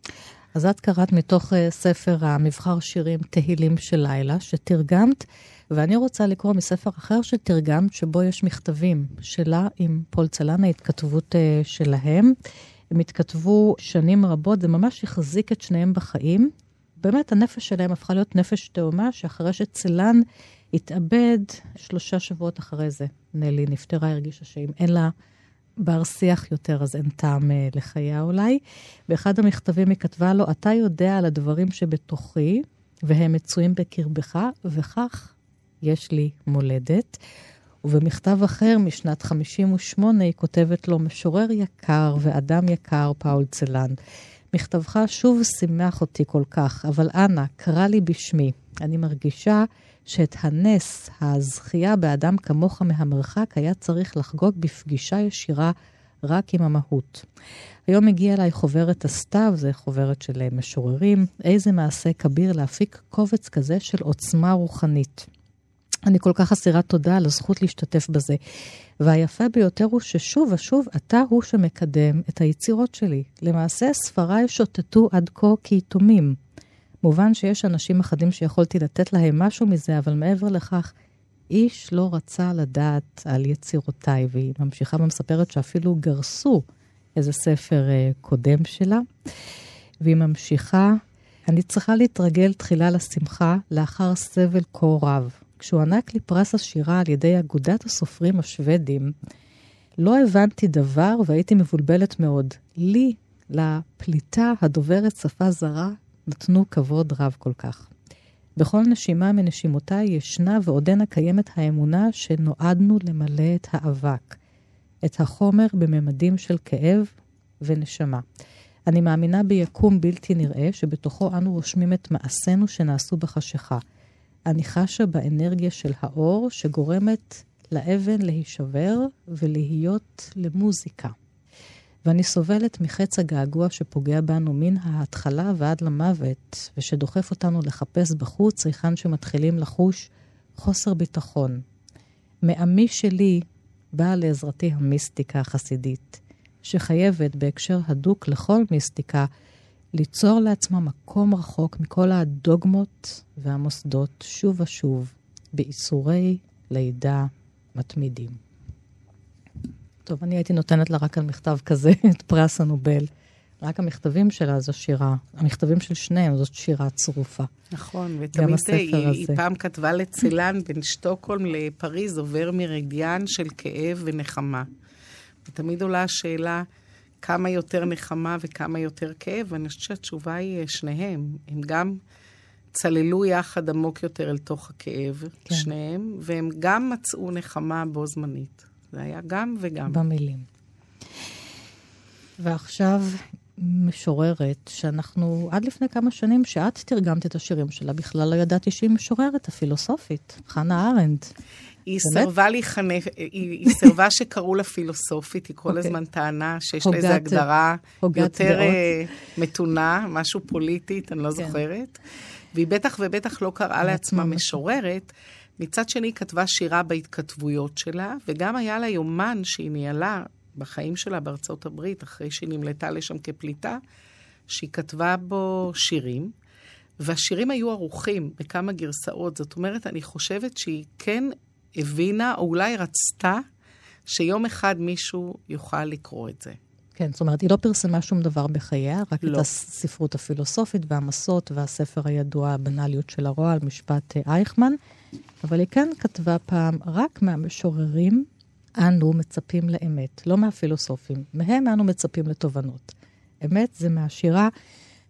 אז את קראת מתוך uh, ספר המבחר שירים תהילים של לילה, שתרגמת, ואני רוצה לקרוא מספר אחר שתרגמת, שבו יש מכתבים שלה עם פול צלן, ההתכתבות uh, שלהם. הם התכתבו שנים רבות, זה ממש החזיק את שניהם בחיים. באמת, הנפש שלהם הפכה להיות נפש תאומה, שאחרי שצלן התאבד, שלושה שבועות אחרי זה, נלי נפטרה, הרגישה שאם אין לה בר שיח יותר, אז אין טעם uh, לחייה אולי. באחד המכתבים היא כתבה לו, אתה יודע על הדברים שבתוכי, והם מצויים בקרבך, וכך יש לי מולדת. ובמכתב אחר, משנת 58, היא כותבת לו, משורר יקר ואדם יקר, פאול צלן. מכתבך שוב שימח אותי כל כך, אבל אנא, קרא לי בשמי. אני מרגישה שאת הנס, הזכייה באדם כמוך מהמרחק, היה צריך לחגוג בפגישה ישירה רק עם המהות. היום הגיעה אליי חוברת הסתיו, זה חוברת של אה, משוררים. איזה מעשה כביר להפיק קובץ כזה של עוצמה רוחנית. אני כל כך אסירת תודה על הזכות להשתתף בזה. והיפה ביותר הוא ששוב ושוב אתה הוא שמקדם את היצירות שלי. למעשה ספריי שוטטו עד כה כיתומים. מובן שיש אנשים אחדים שיכולתי לתת להם משהו מזה, אבל מעבר לכך, איש לא רצה לדעת על יצירותיי, והיא ממשיכה ומספרת שאפילו גרסו איזה ספר uh, קודם שלה. והיא ממשיכה, אני צריכה להתרגל תחילה לשמחה לאחר סבל כה רב. כשהוענק לי פרס השירה על ידי אגודת הסופרים השוודים, לא הבנתי דבר והייתי מבולבלת מאוד. לי, לפליטה הדוברת שפה זרה, נתנו כבוד רב כל כך. בכל נשימה מנשימותיי ישנה ועודנה קיימת האמונה שנועדנו למלא את האבק, את החומר בממדים של כאב ונשמה. אני מאמינה ביקום בלתי נראה שבתוכו אנו רושמים את מעשינו שנעשו בחשיכה. אני חשה באנרגיה של האור שגורמת לאבן להישבר ולהיות למוזיקה. ואני סובלת מחץ הגעגוע שפוגע בנו מן ההתחלה ועד למוות, ושדוחף אותנו לחפש בחוץ היכן שמתחילים לחוש חוסר ביטחון. מעמי שלי באה לעזרתי המיסטיקה החסידית, שחייבת בהקשר הדוק לכל מיסטיקה ליצור לעצמה מקום רחוק מכל הדוגמות והמוסדות שוב ושוב, באיסורי לידה מתמידים. טוב, אני הייתי נותנת לה רק על מכתב כזה את פרס הנובל. רק המכתבים שלה זו שירה, המכתבים של שניהם זאת שירה צרופה. נכון, ותמיד היא, היא פעם כתבה לצילן בין שטוקהולם לפריז, עובר מרדיאן של כאב ונחמה. ותמיד עולה השאלה, כמה יותר נחמה וכמה יותר כאב, ואני חושבת שהתשובה היא אה, שניהם. הם גם צללו יחד עמוק יותר אל תוך הכאב, כן. שניהם, והם גם מצאו נחמה בו זמנית. זה היה גם וגם. במילים. ועכשיו משוררת שאנחנו, עד לפני כמה שנים שאת תרגמת את השירים שלה, בכלל לא ידעתי שהיא משוררת הפילוסופית, חנה ארנדט. היא סירבה להיחנף, היא, היא סירבה שקראו לה פילוסופית, היא כל okay. אוקיי. הזמן טענה שיש לה איזו הגדרה יותר uh, מתונה, משהו פוליטית, אני לא כן. זוכרת. והיא בטח ובטח לא קראה לעצמה משוררת. מצד שני, היא כתבה שירה בהתכתבויות שלה, וגם היה לה יומן שהיא ניהלה בחיים שלה בארצות הברית, אחרי שהיא נמלטה לשם כפליטה, שהיא כתבה בו שירים, והשירים היו ערוכים בכמה גרסאות. זאת אומרת, אני חושבת שהיא כן הבינה, או אולי רצתה, שיום אחד מישהו יוכל לקרוא את זה. כן, זאת אומרת, היא לא פרסמה שום דבר בחייה, רק לא. את הספרות הפילוסופית והמסות והספר הידוע, הבנאליות של הרוע, על משפט אה, אייכמן, אבל היא כן כתבה פעם, רק מהמשוררים אנו מצפים לאמת, לא מהפילוסופים. מהם אנו מצפים לתובנות. אמת זה מהשירה,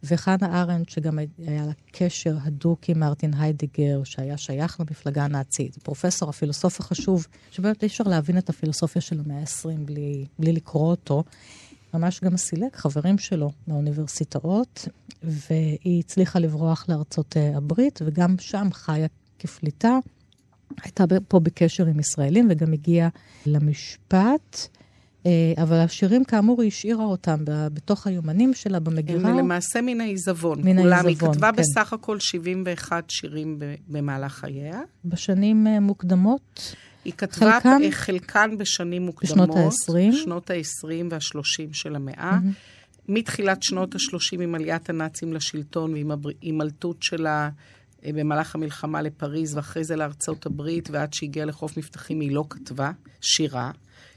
וחנה ארנדט, שגם היה לה קשר הדוק עם מרטין היידיגר, שהיה שייך למפלגה הנאצית, פרופסור, הפילוסוף החשוב, שבאמת אי אפשר להבין את הפילוסופיה של המאה ה-20 בלי, בלי לקרוא אותו. ממש גם סילק חברים שלו מהאוניברסיטאות, והיא הצליחה לברוח לארצות אה, הברית, וגם שם חיה כפליטה. הייתה פה בקשר עם ישראלים וגם הגיעה למשפט. אה, אבל השירים, כאמור, היא השאירה אותם בתוך היומנים שלה, במגירה. הם למעשה מן העיזבון. מן. העיזבון, היא כתבה כן. בסך הכל 71 שירים במהלך חייה. בשנים אה, מוקדמות, היא כתבה? חלקן, חלקן בשנים מוקדמות. בשנות ה-עשרים? שנות ה-20 וה-30 של המאה. מתחילת שנות ה-30 עם עליית הנאצים לשלטון ועם ההימלטות שלה אה, במהלך המלחמה לפריז ואחרי זה לארצות הברית, ועד שהגיעה לחוף מבטחים היא לא כתבה שירה.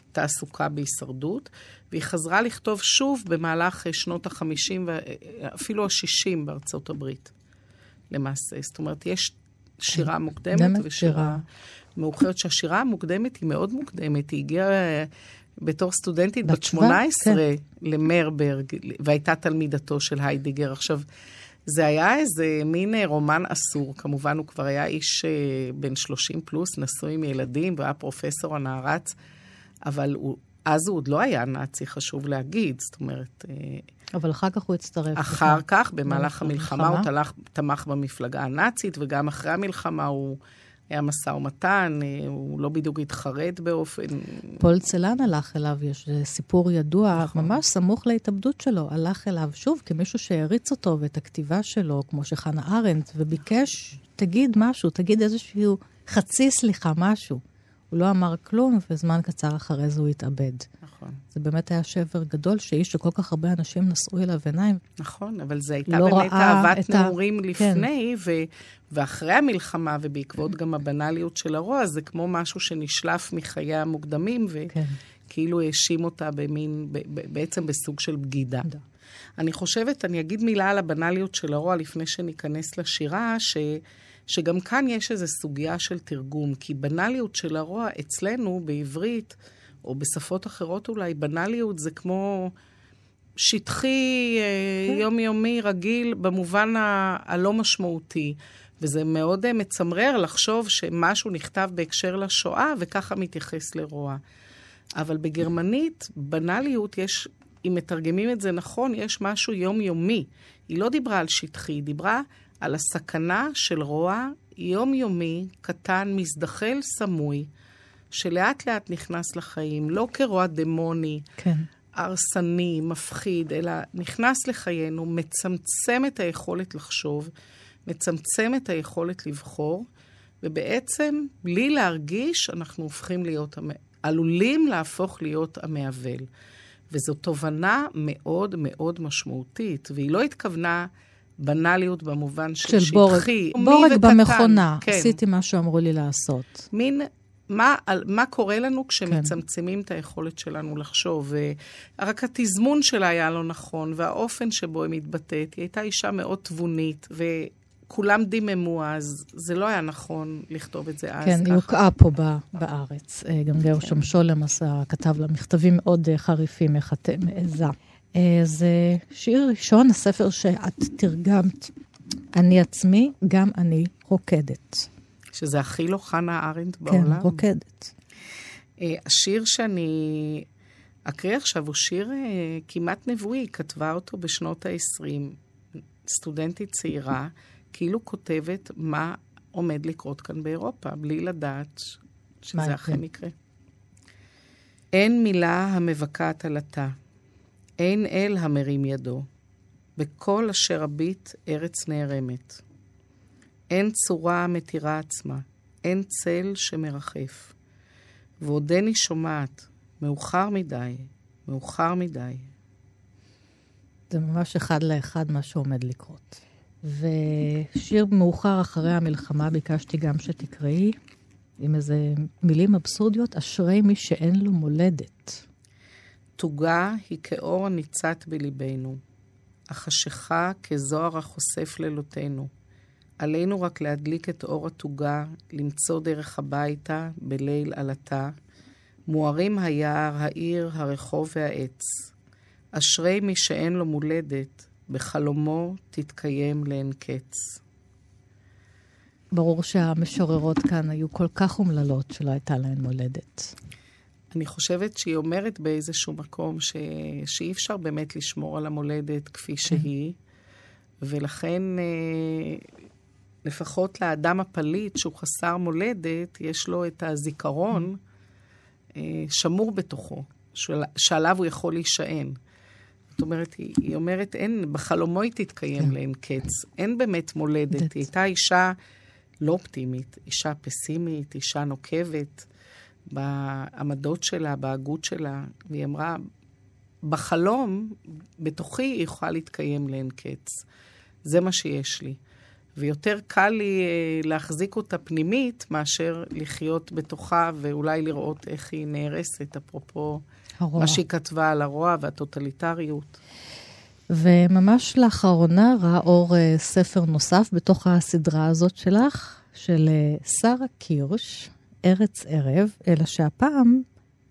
הייתה עסוקה בהישרדות, והיא חזרה לכתוב שוב במהלך אה, שנות ה-50 ואפילו ה-60 בארצות הברית, למעשה. זאת אומרת, יש שירה מוקדמת באמת ושירה שירה. מאוחרת, שהשירה המוקדמת היא מאוד מוקדמת. היא הגיעה אה, בתור סטודנטית בת בת שבע, 18 כן. למרברג, והייתה תלמידתו של היידיגר. עכשיו, זה היה איזה מין אה, רומן אסור. כמובן, הוא כבר היה איש אה, בן 30 פלוס, נשוי עם ילדים, והיה פרופסור הנערץ, אבל הוא, אז הוא עוד לא היה נאצי, חשוב להגיד. זאת אומרת, אה, אבל אחר כך הוא הצטרף. אחר נכון. כך, במהלך המלחמה, הוא המלחמה. תלך, תמך במפלגה הנאצית, וגם אחרי המלחמה הוא היה משא ומתן, אה, הוא לא בדיוק התחרט באופן... פול צלן הלך אליו, יש אה, סיפור ידוע, נכון. ממש סמוך להתאבדות שלו, הלך אליו שוב כמישהו שהעריץ אותו ואת הכתיבה שלו, כמו שחנה ארנדט, וביקש, תגיד משהו, תגיד איזשהו חצי סליחה, משהו. הוא לא אמר כלום, וזמן קצר אחרי זה הוא התאבד. נכון, זה באמת היה שבר גדול, שאיש שכל כך הרבה אנשים נשאו אליו עיניים. נכון, אבל זו הייתה לא באמת אהבת את ה- נעורים כן. לפני, ו... ואחרי המלחמה, ובעקבות גם הבנאליות של הרוע, זה כמו משהו שנשלף מחייה המוקדמים, כן. וכאילו האשים אותה במין, בעצם בסוג של בגידה. תודה. אני חושבת, אני אגיד מילה על הבנאליות של הרוע לפני שניכנס לשירה, ש, שגם כאן יש איזו סוגיה של תרגום, כי בנאליות של הרוע אצלנו בעברית, או בשפות אחרות אולי, בנאליות זה כמו שטחי, אה, יומיומי, רגיל, במובן ה- הלא משמעותי. וזה מאוד אה, מצמרר לחשוב שמשהו נכתב בהקשר לשואה, וככה מתייחס לרוע. אבל בגרמנית, בנאליות יש, אם מתרגמים את זה נכון, יש משהו יומיומי. היא לא דיברה על שטחי, היא דיברה על הסכנה של רוע יומיומי, קטן, מזדחל, סמוי, שלאט לאט נכנס לחיים, לא כרוע דמוני, כן. הרסני, מפחיד, אלא נכנס לחיינו, מצמצם את היכולת לחשוב, מצמצם את היכולת לבחור, ובעצם, בלי להרגיש, אנחנו הופכים להיות, עלולים להפוך להיות המעוול. וזו תובנה מאוד מאוד משמעותית, והיא לא התכוונה בנאליות במובן של, של בורג. שטחי. בורג וקטן. במכונה. כן. עשיתי מה שאמרו לי לעשות. מין, מה, על, מה קורה לנו כשמצמצמים את היכולת שלנו לחשוב. ורק התזמון שלה היה לא נכון, והאופן שבו היא מתבטאת, היא הייתה אישה מאוד תבונית, וכולם דיממו אז, זה לא היה נכון לכתוב את זה אז כן, היא ככה. הוקעה פה ב- בארץ. אה, גם גרשום שולם עשה, כתב לה מכתבים מאוד אה, חריפים, איך את אה, מעיזה. אה, זה שיר ראשון, הספר שאת תרגמת, אני עצמי, גם אני רוקדת. שזה הכי לא חנה ארנדט כן, בעולם. רוקדת. אה, השיר שאני אקריא עכשיו הוא שיר אה, כמעט נבואי, היא כתבה אותו בשנות ה-20, סטודנטית צעירה, כאילו כותבת מה עומד לקרות כאן באירופה, בלי לדעת שזה. אכן יקרה. אין מילה המבקעת עלטה, אין אל המרים ידו, בכל אשר הביט ארץ נערמת. אין צורה המתירה עצמה, אין צל שמרחף. ועודני שומעת, מאוחר מדי, מאוחר מדי. זה ממש אחד לאחד מה שעומד לקרות. ושיר מאוחר אחרי המלחמה ביקשתי גם שתקראי, עם איזה מילים אבסורדיות, אשרי מי שאין לו מולדת. תוגה היא כאור הניצת בליבנו, החשיכה כזוהר החושף לילותינו. עלינו רק להדליק את אור התוגה, למצוא דרך הביתה בליל עלתה. מוארים היער, העיר, הרחוב והעץ. אשרי מי שאין לו מולדת, בחלומו תתקיים לאין קץ. ברור שהמשוררות כאן היו כל כך אומללות שלא הייתה להן מולדת. אני חושבת שהיא אומרת באיזשהו מקום ש... שאי אפשר באמת לשמור על המולדת כפי כן. שהיא, ולכן אה, לפחות לאדם הפליט שהוא חסר מולדת, יש לו את הזיכרון אה, שמור בתוכו. שעליו הוא יכול להישען. זאת אומרת, היא, היא אומרת, אין, בחלומו היא תתקיים כן. לאין קץ. אין באמת מולדת. היא הייתה אישה לא אופטימית, אישה פסימית, אישה נוקבת בעמדות שלה, בהגות שלה. והיא אמרה, בחלום, בתוכי היא יכולה להתקיים לאין קץ. זה מה שיש לי. ויותר קל לי אה, להחזיק אותה פנימית מאשר לחיות בתוכה ואולי לראות איך היא נהרסת, אפרופו הרוע. מה שהיא כתבה על הרוע והטוטליטריות. וממש לאחרונה ראה אור אה, ספר נוסף בתוך הסדרה הזאת שלך, של אה, שרה קירש, ארץ ערב, אלא שהפעם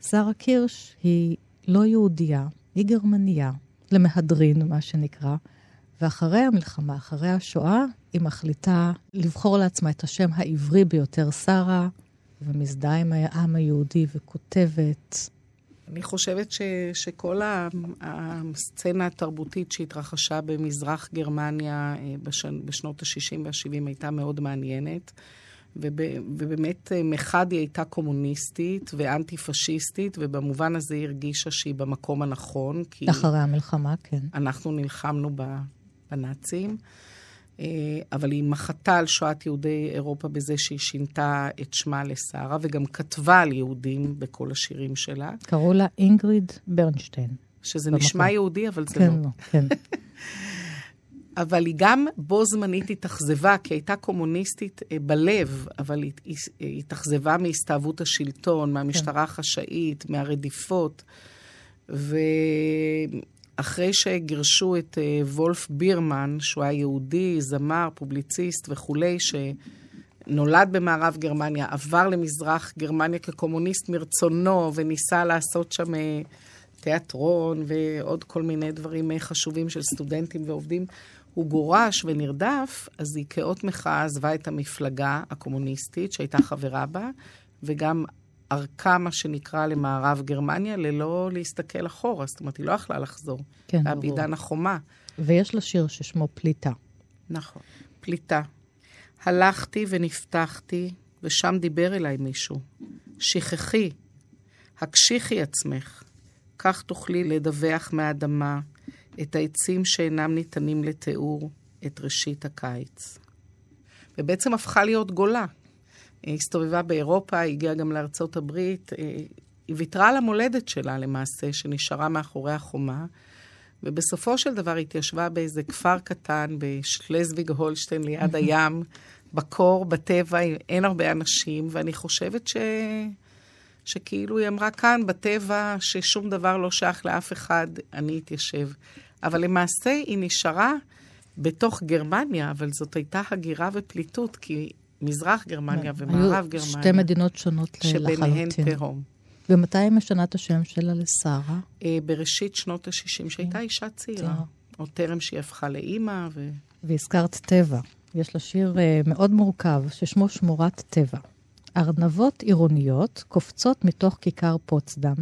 שרה קירש היא לא יהודייה, היא גרמניה, למהדרין, מה שנקרא. ואחרי המלחמה, אחרי השואה, היא מחליטה לבחור לעצמה את השם העברי ביותר, שרה, ומזדהה עם העם היהודי וכותבת. אני חושבת ש, שכל הסצנה התרבותית שהתרחשה במזרח גרמניה אה, בש, בשנות ה-60 וה-70 הייתה מאוד מעניינת. וב, ובאמת אה, מחד היא הייתה קומוניסטית ואנטי-פשיסטית, ובמובן הזה היא הרגישה שהיא במקום הנכון. אחרי המלחמה, כן. אנחנו נלחמנו בנאצים. אה, אבל היא מחתה על שואת יהודי אירופה בזה שהיא שינתה את שמה לשרה, וגם כתבה על יהודים בכל השירים שלה. קראו לה אינגריד ברנשטיין. שזה במקום. נשמע יהודי, אבל זה כן, לא. כן. אבל היא גם בו זמנית התאכזבה, כי הייתה קומוניסטית אה, בלב, אבל היא התאכזבה מהסתאבות השלטון, מהמשטרה כן. החשאית, מהרדיפות. ו... אחרי שגירשו את uh, וולף בירמן, שהוא היה יהודי, זמר, פובליציסט וכולי, שנולד במערב גרמניה, עבר למזרח גרמניה כקומוניסט מרצונו, וניסה לעשות שם uh, תיאטרון ועוד כל מיני דברים חשובים של סטודנטים ועובדים, הוא גורש ונרדף, אז היא כאות מחאה עזבה את המפלגה הקומוניסטית שהייתה חברה בה, וגם ערכה, מה שנקרא, למערב גרמניה, ללא להסתכל אחורה. זאת אומרת, היא לא יכלה לחזור. כן, ברור. בעידן החומה. ויש לה שיר ששמו פליטה. נכון, פליטה. הלכתי ונפתחתי, ושם דיבר אליי מישהו. שכחי, הקשיחי עצמך, כך תוכלי לדווח מהאדמה את העצים שאינם ניתנים לתיאור, את ראשית הקיץ. ובעצם הפכה להיות גולה. הסתובבה באירופה, הגיעה גם לארצות הברית. אה, היא ויתרה על המולדת שלה למעשה, שנשארה מאחורי החומה. ובסופו של דבר התיישבה באיזה כפר קטן בשלזוויג הולשטיין ליד הים, בקור, בטבע, אין הרבה אנשים, ואני חושבת ש... שכאילו היא אמרה כאן, בטבע, ששום דבר לא שייך לאף אחד, אני אתיישב. אבל למעשה היא נשארה בתוך גרמניה, אבל זאת הייתה הגירה ופליטות, כי מזרח גרמניה כן. ומערב גרמניה. שתי מדינות שונות לחלוטין. שביניהן תהום. ומתי היא משנה את השם שלה לשרה? אה, בראשית שנות ה-60, שהייתה אישה צעירה. עוד טרם שהיא הפכה לאימא. והזכרת טבע. יש לה שיר uh, מאוד מורכב, ששמו שמורת טבע. ארנבות עירוניות קופצות מתוך כיכר פוצדם.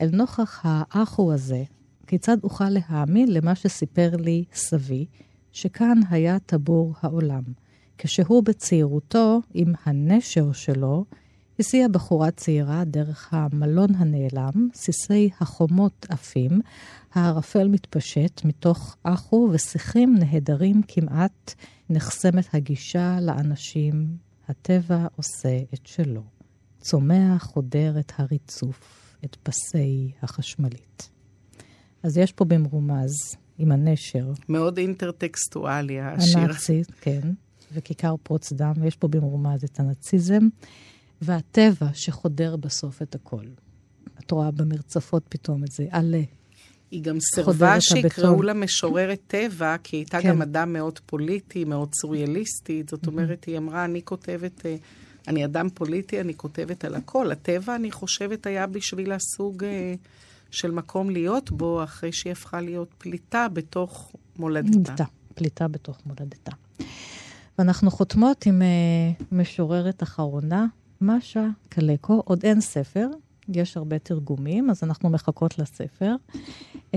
אל נוכח האחו הזה, כיצד אוכל להאמין למה שסיפר לי סבי, שכאן היה טבור העולם. כשהוא בצעירותו, עם הנשר שלו, הסיע בחורה צעירה דרך המלון הנעלם, סיסי החומות עפים, הערפל מתפשט מתוך אחו ושיחים נהדרים כמעט, נחסמת הגישה לאנשים, הטבע עושה את שלו. צומח חודר את הריצוף, את פסי החשמלית. אז יש פה במרומז, עם הנשר. מאוד אינטרטקסטואלי, השיר. הנאצית, כן. וכיכר פרוצדם, ויש פה במרומז את הנאציזם, והטבע שחודר בסוף את הכל. את רואה במרצפות פתאום את זה? עלה. היא גם סירבה שיקראו לה משוררת טבע, כי היא הייתה כן. גם אדם מאוד פוליטי, מאוד סוריאליסטית. זאת אומרת, היא אמרה, אני כותבת, אה, אני אדם פוליטי, אני כותבת על הכל. הטבע, אני חושבת, היה בשבילה סוג אה, של מקום להיות בו, אחרי שהיא הפכה להיות פליטה בתוך מולדתה. פליטה בתוך מולדתה. ואנחנו חותמות עם uh, משוררת אחרונה, משה קלקו. עוד אין ספר, יש הרבה תרגומים, אז אנחנו מחכות לספר. Uh,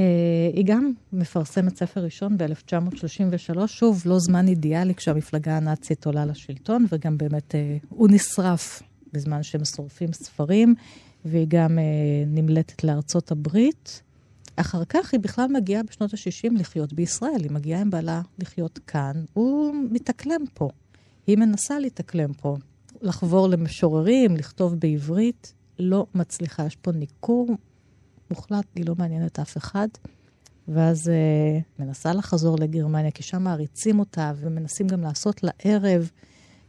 היא גם מפרסמת ספר ראשון ב-1933, שוב, לא זמן אידיאלי כשהמפלגה הנאצית עולה לשלטון, וגם באמת uh, הוא נשרף בזמן שהם שורפים ספרים, והיא גם uh, נמלטת לארצות הברית. אחר כך היא בכלל מגיעה בשנות ה-60 לחיות בישראל, היא מגיעה עם בעלה לחיות כאן, הוא מתאקלם פה. היא מנסה להתאקלם פה, לחבור למשוררים, לכתוב בעברית, לא מצליחה. יש פה ניכור מוחלט, היא לא מעניינת אף אחד. ואז אה, מנסה לחזור לגרמניה, כי שם מעריצים אותה ומנסים גם לעשות לה ערב.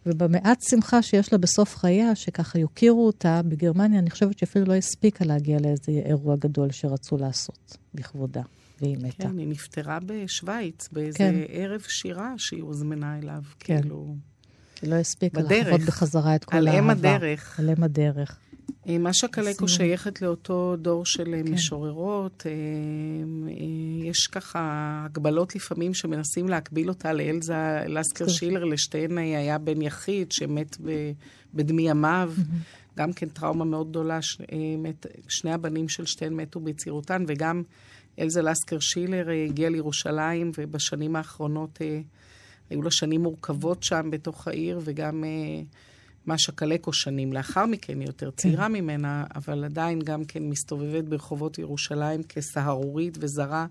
ובמעט שמחה שיש לה בסוף חייה, שככה יוקירו אותה בגרמניה, אני חושבת שאפילו לא הספיקה להגיע לאיזה אירוע גדול שרצו לעשות לכבודה, והיא מתה. כן, היא נפטרה בשוויץ, באיזה כן. ערב שירה שהיא הוזמנה אליו, כן. כאילו... היא לא הספיקה לחוות בחזרה את כל האהבה. על אם הדרך. על אם הדרך. אה, משה קלקו שייכת לאותו דור של אה, כן. משוררות. אה, יש ככה הגבלות לפעמים שמנסים להקביל אותה לאלזה לסקר שילר, לשתיהן היה בן יחיד שמת בדמי ימיו. גם כן טראומה מאוד גדולה, שני הבנים של שתיהן מתו בצעירותן, וגם אלזה לסקר שילר הגיעה לירושלים, ובשנים האחרונות היו לה שנים מורכבות שם בתוך העיר, וגם... משה קלקו שנים לאחר מכן, היא יותר צעירה כן. ממנה, אבל עדיין גם כן מסתובבת ברחובות ירושלים כסהרורית וזרה,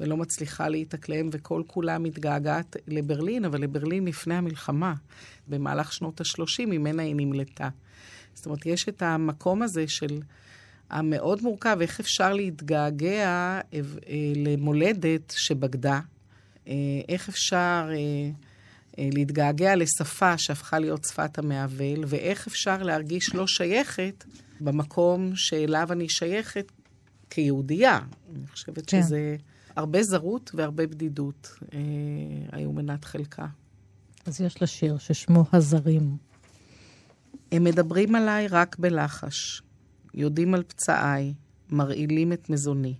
ולא מצליחה להתאקלם, וכל כולה מתגעגעת לברלין, אבל לברלין לפני המלחמה, במהלך שנות ה-30, ממנה היא נמלטה. זאת אומרת, יש את המקום הזה של המאוד מורכב, איך אפשר להתגעגע אה, למולדת שבגדה, אה, איך אפשר... אה, להתגעגע לשפה שהפכה להיות שפת המעוול, ואיך אפשר להרגיש לא שייכת במקום שאליו אני שייכת כיהודייה. אני חושבת כן. שזה הרבה זרות והרבה בדידות אה, היו מנת חלקה. אז יש לה שיר ששמו הזרים. הם מדברים עליי רק בלחש, יודעים על פצעיי, מרעילים את מזוני.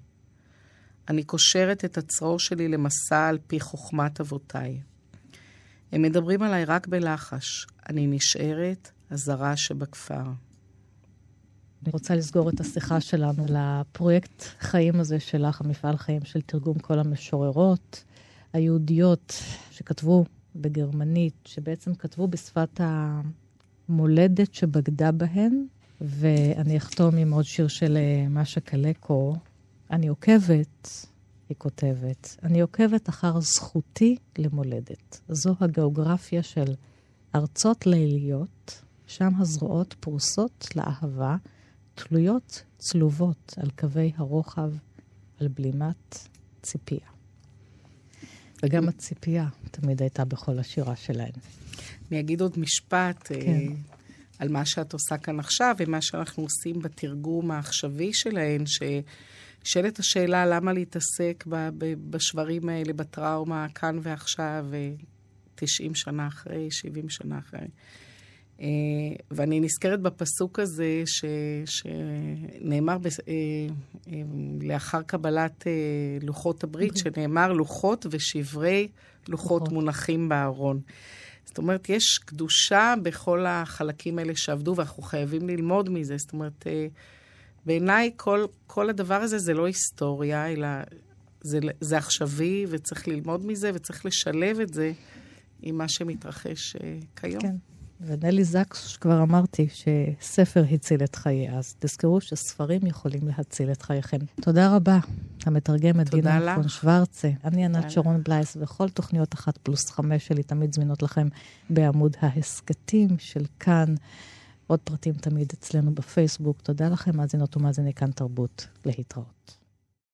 אני קושרת את הצרור שלי למסע על פי חוכמת אבותיי. הם מדברים עליי רק בלחש. אני נשארת הזרה שבכפר. אני רוצה לסגור את השיחה שלנו לפרויקט חיים הזה שלך, המפעל חיים של תרגום כל המשוררות היהודיות שכתבו בגרמנית, שבעצם כתבו בשפת המולדת שבגדה בהן, ואני אחתום עם עוד שיר של אה, משה קלקו. אני עוקבת היא כותבת, אני עוקבת אחר זכותי למולדת. זו הגיאוגרפיה של ארצות ליליות, שם הזרועות פרוסות לאהבה, תלויות צלובות על קווי הרוחב, על בלימת ציפייה. וגם הציפייה תמיד הייתה בכל השירה שלהן. אני אגיד עוד משפט אה, כן. על מה שאת עושה כאן עכשיו, ומה שאנחנו עושים בתרגום העכשווי שלהן, ש... נשאלת השאלה למה להתעסק בשברים האלה, בטראומה, כאן ועכשיו, 90 שנה אחרי, 70 שנה אחרי. אה, ואני נזכרת בפסוק הזה ש, שנאמר ב, אה, אה, לאחר קבלת לוחות הברית, אוקיי. שנאמר לוחות ושברי לוחות מונחים בארון. זאת אומרת, יש קדושה בכל החלקים האלה שעבדו, ואנחנו חייבים ללמוד מזה. זאת אומרת, בעיניי כל, כל הדבר הזה זה לא היסטוריה, אלא זה, זה עכשווי, וצריך ללמוד מזה, וצריך לשלב את זה עם מה שמתרחש uh, כיום. כן. ונלי זקס, כבר אמרתי שספר הציל את חיי, אז תזכרו שספרים יכולים להציל את חייכם. תודה רבה, המתרגמת דינה פון שוורצה. אני ענת שרון בלייס, וכל תוכניות אחת פלוס חמש שלי תמיד זמינות לכם בעמוד ההסכתים של כאן. עוד פרטים תמיד אצלנו בפייסבוק. תודה לכם, מאזינות ומאזיני כאן תרבות. להתראות.